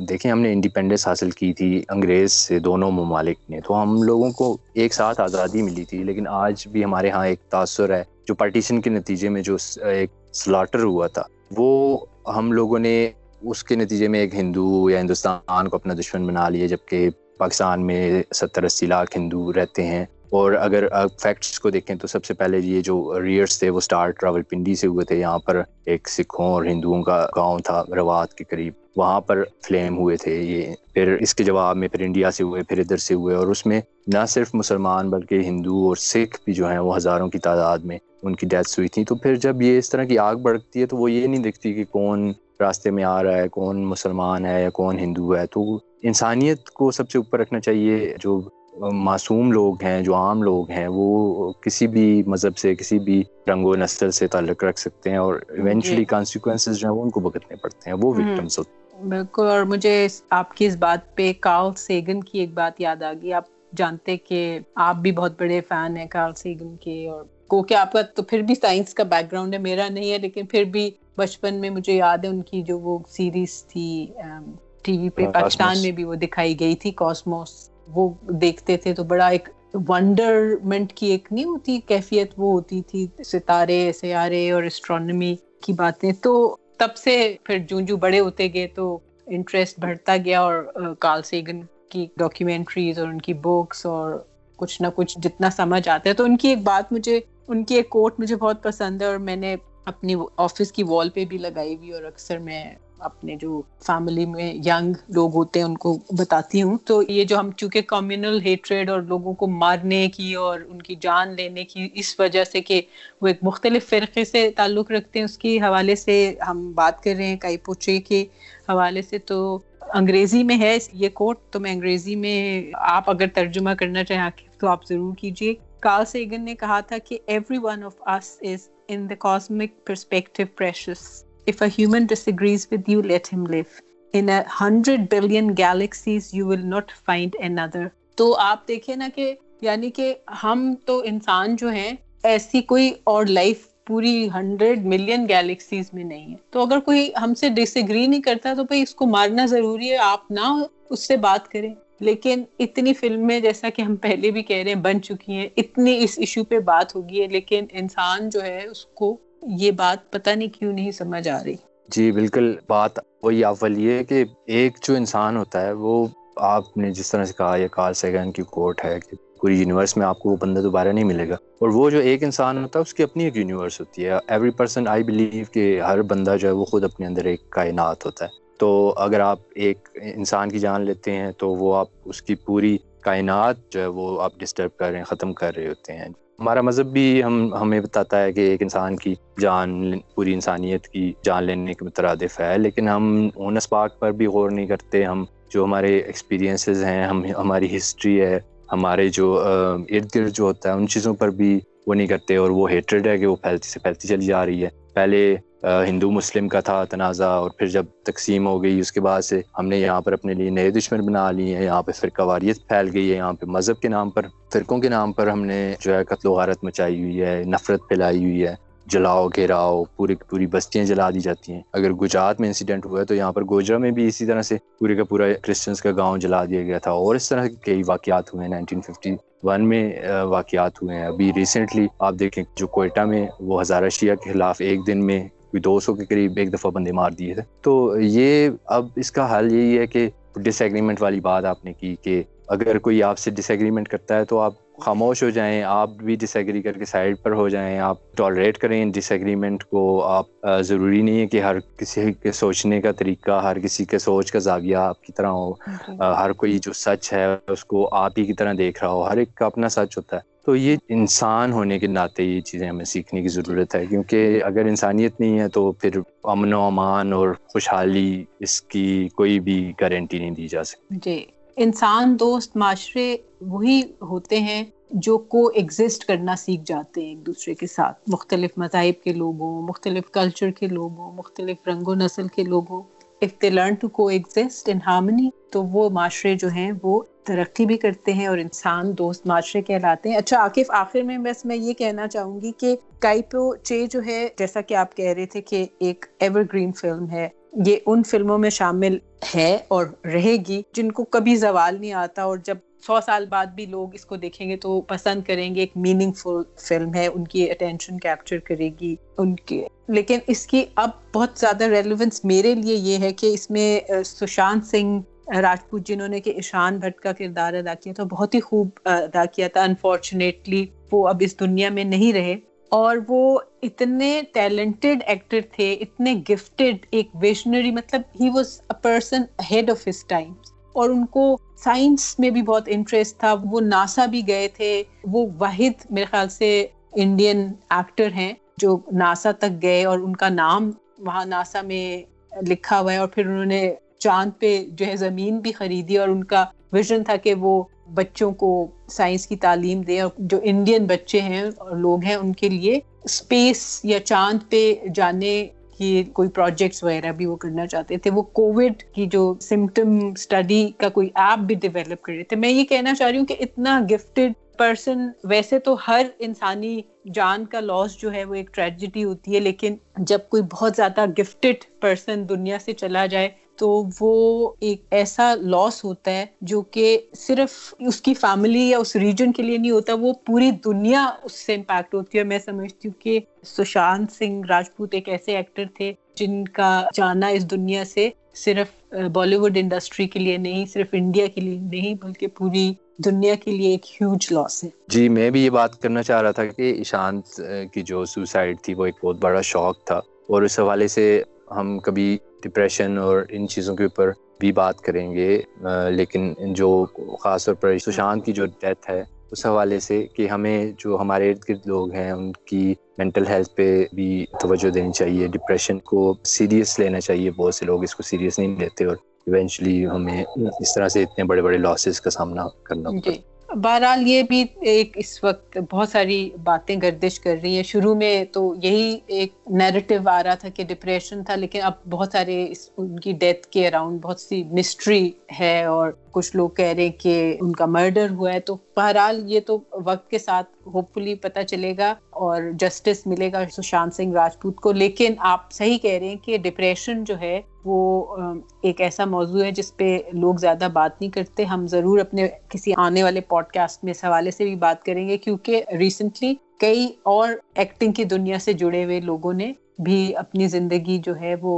دیکھیں ہم نے انڈیپینڈنس حاصل کی تھی انگریز سے دونوں ممالک نے، تو ہم لوگوں کو ایک ساتھ آزادی ملی تھی، لیکن آج بھی ہمارے ہاں ایک تاثر ہے، جو پارٹیشن کے نتیجے میں جو ایک سلاٹر ہوا تھا، وہ ہم لوگوں نے اس کے نتیجے میں ایک ہندو یا ہندوستان کو اپنا دشمن بنا لیا، جبکہ پاکستان میں ستر اسی لاکھ ہندو رہتے ہیں۔ اور اگر فیکٹس کو دیکھیں تو سب سے پہلے یہ جو ریئرس تھے وہ سٹارٹ راول پنڈی سے ہوئے تھے۔ یہاں پر ایک سکھوں اور ہندوؤں کا گاؤں تھا روات کے قریب۔ وہاں پر فلیم ہوئے تھے یہ۔ پھر اس کے جواب میں پھر انڈیا سے ہوئے، پھر ادھر سے ہوئے۔ اور اس میں نہ صرف مسلمان بلکہ ہندو اور سکھ بھی جو ہیں وہ ہزاروں کی تعداد میں ان کی ڈیتھس ہوئی تھیں۔ تو پھر جب یہ اس طرح کی آگ بڑھتی ہے تو وہ یہ نہیں دیکھتی کہ کون راستے میں آ رہا ہے، کون مسلمان ہے یا کون ہندو ہے۔ تو انسانیت کو سب سے اوپر رکھنا چاہیے جو معصوم لوگ ہیں جو عام لوگ ہیں وہ کسی بھی مذہب سے کسی بھی رنگ و نسل سے تعلق رکھ سکتے ہیں اور ایونچولی کانسیکوینسز جو ہیں وہ ان کو بھگتنے پڑتے ہیں وہ وکٹمس ہوتے ہیں۔ بالکل۔ اور مجھے آپ کی اس بات پہ کارل سیگن کی ایک بات یاد آ گئی۔ آپ جانتے کہ آپ بھی بہت بڑے فین ہیں کارل سیگن کے اور کو کہ آپ کا تو پھر بھی سائنس کا بیک گراؤنڈ ہے میرا نہیں ہے لیکن پھر بھی بچپن میں مجھے یاد ہے ان کی جو وہ سیریز تھی ٹی وی پہ پاکستان میں بھی وہ دکھائی گئی تھی کاسموس وہ دیکھتے تھے تو بڑا ایک ونڈرمنٹ کی ایک نہیں ہوتی، کیفیت وہ ہوتی تھی، ستارے، سیارے اور اسٹرانمی کی باتیں۔ تو تب سے پھر جو جو بڑے ہوتے گئے تو انٹرسٹ بڑھتا گیا اور کال سیگن کی ڈاکیومنٹریز اور ان کی بکس اور کچھ نہ کچھ جتنا سمجھ آتا ہے۔ تو ان کی ایک بات مجھے، ان کی ایک کوٹ مجھے بہت پسند ہے اور میں نے اپنی آفس کی وال پہ بھی لگائی ہوئی اور اکثر میں اپنے جو فیملی میں ینگ لوگ ہوتے ہیں ان کو بتاتی ہوں۔ تو یہ جو ہم چونکہ کمیونل ہیٹریڈ اور لوگوں کو مارنے کی اور ان کی جان لینے کی اس وجہ سے کہ وہ ایک مختلف فرقے سے تعلق رکھتے ہیں، اس کی حوالے سے ہم بات کر رہے ہیں۔ کئی پوچھے کے حوالے سے تو انگریزی میں ہے یہ کوٹ تو میں انگریزی میں آپ اگر ترجمہ کرنا چاہیں تو آپ ضرور کیجیے کارل سیگن نے کہا تھا کہ everyone of us is in the cosmic perspective precious. If a human disagrees with you, let him live. In a hundred billion galaxies, you will not find another. تو آپ دیکھیں نا کہ یعنی کہ ہم تو انسان جو ہیں ایسی کوئی اور لائف پوری ہنڈریڈ ملین گیلیکسیز میں نہیں ہے تو اگر کوئی ہم سے ڈس ایگری نہیں کرتا تو بھائی اس کو مارنا ضروری ہے آپ نہ اس سے بات کریں لیکن اتنی فلمیں جیسا کہ ہم پہلے بھی کہہ رہے ہیں بن چکی ہیں اتنی اس ایشو پہ بات ہوگی ہے لیکن انسان جو ہے اس کو یہ بات پتہ نہیں کیوں نہیں سمجھ آ رہی۔ جی بالکل۔ بات وہی اول یہ ہے کہ ایک جو انسان ہوتا ہے، وہ آپ نے جس طرح سے کہا، یہ کارل سیگن کی کوٹ ہے کہ پوری یونیورس میں آپ کو وہ بندہ دوبارہ نہیں ملے گا۔ اور وہ جو ایک انسان ہوتا ہے، اس کی اپنی ایک یونیورس ہوتی ہے۔ ایوری پرسن آئی بلیو کہ ہر بندہ جو ہے، وہ خود اپنے اندر ایک کائنات ہوتا ہے۔ تو اگر آپ ایک انسان کی جان لیتے ہیں، تو وہ آپ اس کی پوری کائنات جو ہے، وہ آپ ڈسٹرب کر رہے ہیں، ختم کر رہے ہوتے ہیں۔ ہمارا مذہب بھی ہم، ہمیں بتاتا ہے کہ ایک انسان کی جان، پوری انسانیت کی جان لینے کے مترادف ہے، لیکن ہم اون اسپاک پر بھی غور نہیں کرتے۔ ہم جو ہمارے ایکسپیرینسز ہیں، ہم، ہماری ہسٹری ہے، ہمارے جو ارد گرد جو ہوتا ہے، ان چیزوں پر بھی وہ نہیں کرتے اور وہ ہیٹریڈ ہے کہ وہ پھیلتی سے پھیلتی چلی جا رہی ہے۔ پہلے ہندو مسلم کا تھا تنازع اور پھر جب تقسیم ہو گئی، اس کے بعد سے ہم نے یہاں پر اپنے لیے نئے دشمن بنا لیے ہیں۔ یہاں پہ فرقہ واریت پھیل گئی ہے۔ یہاں پہ مذہب کے نام پر، فرقوں کے نام پر ہم نے جو ہے قتل و غارت مچائی ہوئی ہے، نفرت پھیلائی ہوئی ہے۔ جلاؤ، گھیراؤ، پوری پوری بستیاں جلا دی جاتی ہیں۔ اگر گجرات میں انسیڈنٹ ہوا ہے تو یہاں پر گوجرا میں بھی اسی طرح سے پورے کا پورا کرسچنس کا گاؤں جلا دیا گیا تھا۔ اور اس طرح کے کئی واقعات ہوئے ہیں۔ نائنٹین ففٹی ون میں واقعات ہوئے ہیں۔ ابھی ریسنٹلی آپ دیکھیں جو کوئٹہ میں وہ ہزارہ شیعہ کے خلاف ایک دن میں کوئی دو سو کے قریب ایک دفعہ بندے مار دیے تھے۔ تو یہ اب اس کا حل یہی ہے کہ ڈس ایگریمنٹ والی بات آپ نے کی کہ اگر کوئی آپ سے ڈس ایگریمنٹ کرتا ہے تو آپ خاموش ہو جائیں آپ بھی ڈس ایگری کر کے سائڈ پر ہو جائیں آپ ٹالریٹ کریں ڈس ایگریمنٹ کو آپ ضروری نہیں ہے کہ ہر کسی کے سوچنے کا طریقہ ہر کسی کے سوچ کا زاویہ آپ کی طرح ہو۔ ہر کوئی جو سچ ہے اس کو آپ ہی کی طرح دیکھ رہا ہو۔ ہر ایک کا اپنا سچ ہوتا ہے۔ تو یہ انسان ہونے کے ناطے یہ چیزیں ہمیں سیکھنے کی ضرورت ہے۔ کیونکہ اگر انسانیت نہیں ہے تو پھر امن و امان اور خوشحالی اس کی کوئی بھی گارنٹی نہیں دی جا سکتی۔ جی۔ انسان، دوست، معاشرے وہی ہوتے ہیں جو کو ایگزسٹ کرنا سیکھ جاتے ہیں ایک دوسرے کے ساتھ۔ مختلف مذاہب کے لوگوں مختلف کلچر کے لوگوں مختلف رنگ و نسل کے لوگوں if they learn to coexist in harmony تو وہ معاشرے جو ہیں وہ ترقی بھی کرتے ہیں اور انسان، دوست، معاشرے کہلاتے ہیں۔ اچھا عاقف، آخر میں بس میں یہ کہنا چاہوں گی کہ کائپو چے جو ہے، جیسا کہ آپ کہہ رہے تھے کہ ایک ایور گرین فلم ہے۔ یہ ان فلموں میں شامل ہے اور رہے گی جن کو کبھی زوال نہیں آتا اور جب سو سال بعد بھی لوگ اس کو دیکھیں گے تو پسند کریں گے، ایک میننگ فل فلم ہے، ان کی اٹینشن کیپچر کرے گی، ان کے لیکن اس کی اب بہت زیادہ ریلیونس میرے لیے یہ ہے کہ اس میں سشانت سنگھ راجپوت جنہوں نے کہ ایشان بھٹ کا کردار ادا کیا تھا بہت ہی خوب ادا کیا تھا۔ انفارچونیٹلی وہ اب اس دنیا میں نہیں رہے۔ اور وہ اتنے ٹیلنٹڈ ایکٹر تھے، اتنے گفٹیڈ ایک ویشنری مطلب he was a person ahead of his time اور ان کو سائنس میں بھی بہت انٹرسٹ تھا، وہ ناسا بھی گئے تھے۔ وہ واحد میرے خیال سے انڈین ایکٹر ہیں جو ناسا تک گئے اور ان کا نام وہاں ناسا میں لکھا ہوا ہے۔ اور پھر انہوں نے چاند پہ جو ہے زمین بھی خریدی اور ان کا ویژن تھا کہ وہ بچوں کو سائنس کی تعلیم دیں اور جو انڈین بچے ہیں اور لوگ ہیں ان کے لیے اسپیس یا چاند پہ جانے کی کوئی پروجیکٹس وغیرہ بھی وہ کرنا چاہتے تھے۔ وہ کووڈ کی جو سمٹم اسٹڈی کا کوئی ایپ بھی ڈیولپ کر رہے تھے۔ میں یہ کہنا چاہ رہی ہوں کہ اتنا گفٹیڈ پرسن ویسے تو ہر انسانی جان کا لاس جو ہے وہ ایک ٹریجڈی ہوتی ہے، لیکن جب کوئی بہت زیادہ گفٹیڈ پرسن دنیا سے چلا جائے تو وہ ایک ایسا لاس ہوتا ہے جو کہ صرف اس کی فیملی یا اس ریجن کے لیے نہیں ہوتا، وہ پوری دنیا اس سے امپیکٹ ہوتی ہے۔ میں سمجھتی ہوں کہ سشانت سنگھ راجپوت ایک ایسے ایکٹر تھے جن کا جانا اس دنیا سے صرف بالی ووڈ انڈسٹری کے لیے نہیں، صرف انڈیا کے لیے نہیں، بلکہ پوری دنیا کے لیے ایک ہیوج لاس ہے۔ جی میں بھی یہ بات کرنا چاہ رہا تھا کہ ایشانت کی جو سوسائڈ تھی، وہ ایک بہت بڑا شوق تھا۔ اور اس حوالے سے ہم کبھی ڈپریشن اور ان چیزوں کے اوپر بھی بات کریں گے لیکن جو خاص طور پر سشانت کی جو ڈیتھ ہے اس حوالے سے کہ ہمیں جو ہمارے ارد گرد لوگ ہیں ان کی مینٹل ہیلتھ پہ بھی توجہ دینی چاہیے ڈپریشن کو سیریس لینا چاہیے بہت سے لوگ اس کو سیریس نہیں لیتے اور ایونچولی ہمیں اس طرح سے اتنے بڑے بڑے لاسز کا سامنا کرنا جی۔ بہرحال یہ بھی ایک اس وقت بہت ساری باتیں گردش کر رہی ہیں۔ شروع میں تو یہی ایک نیریٹو آ رہا تھا کہ ڈپریشن تھا، لیکن اب بہت سارے ان کی ڈیتھ کے اراؤنڈ بہت سی مسٹری ہے اور کچھ لوگ کہہ رہے ہیں کہ ان کا مرڈر ہوا ہے۔ تو بہرحال یہ تو وقت کے ساتھ ہوپ فلی پتہ چلے گا اور جسٹس ملے گا سشانت سنگھ راجپوت کو۔ لیکن آپ صحیح کہہ رہے ہیں کہ ڈپریشن جو ہے وہ ایک ایسا موضوع ہے جس پہ لوگ زیادہ بات نہیں کرتے۔ ہم ضرور اپنے کسی آنے والے پوڈ کاسٹ میں اس حوالے سے بھی بات کریں گے، کیونکہ ریسنٹلی کئی اور ایکٹنگ کی دنیا سے جڑے ہوئے لوگوں نے بھی اپنی زندگی جو ہے وہ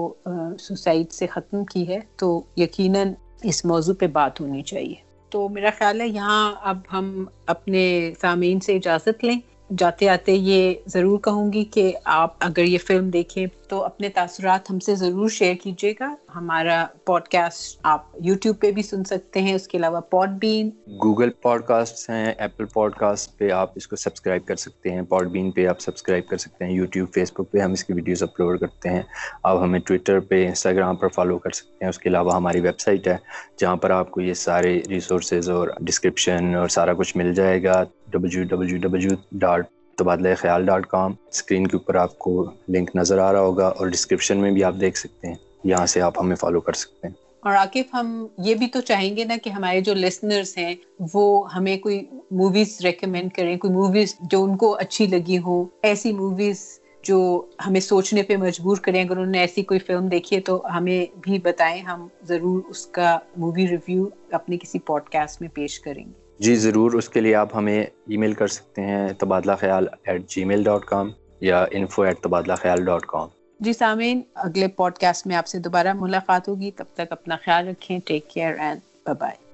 سوسائڈ سے ختم کی ہے۔ تو یقیناً اس موضوع پہ بات ہونی چاہیے۔ تو میرا خیال ہے یہاں اب ہم اپنے سامعین سے اجازت لیں۔ جاتے آتے یہ ضرور کہوں گی کہ آپ اگر یہ فلم دیکھیں تو اپنے تاثرات ہم سے ضرور شیئر کیجیے گا۔ ہمارا پوڈ کاسٹ آپ یوٹیوب پہ بھی سن سکتے ہیں، اس کے علاوہ Podbean Google podcast ہیں، ایپل پوڈ کاسٹ پہ آپ اس کو سبسکرائب کر سکتے ہیں پوڈ بین پہ آپ سبسکرائب کر سکتے ہیں، یوٹیوب فیس بک پہ ہم اس کی ویڈیوز اپلوڈ کرتے ہیں۔ آپ ہمیں ٹویٹر پہ، انسٹاگرام پر فالو کر سکتے ہیں، اس کے علاوہ ہماری ویب سائٹ ہے جہاں پر آپ کو یہ سارے ریسورسز اور ڈسکرپشن اور سارا کچھ مل جائے گا۔ W W W dot Tabadla Khayal dot کام اسکرین کے اوپر آپ کو لنک نظر آ رہا ہوگا اور ڈسکرپشن میں بھی آپ دیکھ سکتے ہیں۔ یہاں سے آپ ہمیں فالو کر سکتے ہیں۔ اور عاقف ہم یہ بھی تو چاہیں گے نا کہ ہمارے جو لسنرس ہیں، وہ ہمیں کوئی موویز ریکمینڈ کریں، کوئی موویز جو ان کو اچھی لگی ہو ایسی موویز جو ہمیں سوچنے پہ مجبور کریں۔ اگر انہوں نے ایسی کوئی فلم دیکھی ہے تو ہمیں بھی بتائیں، ہم ضرور اس کا مووی ریویو اپنے کسی پوڈ کاسٹ میں پیش کریں گے۔ جی ضرور، اس کے لیے آپ ہمیں ای میل کر سکتے ہیں، تبادلہ خیال at G mile dot com یا انفو ایٹ تبادلہ خیال ڈاٹ کام جی سامعین، اگلے پوڈ کاسٹ میں آپ سے دوبارہ ملاقات ہوگی۔ تب تک اپنا خیال رکھیں ٹیک کیئر اینڈ بائے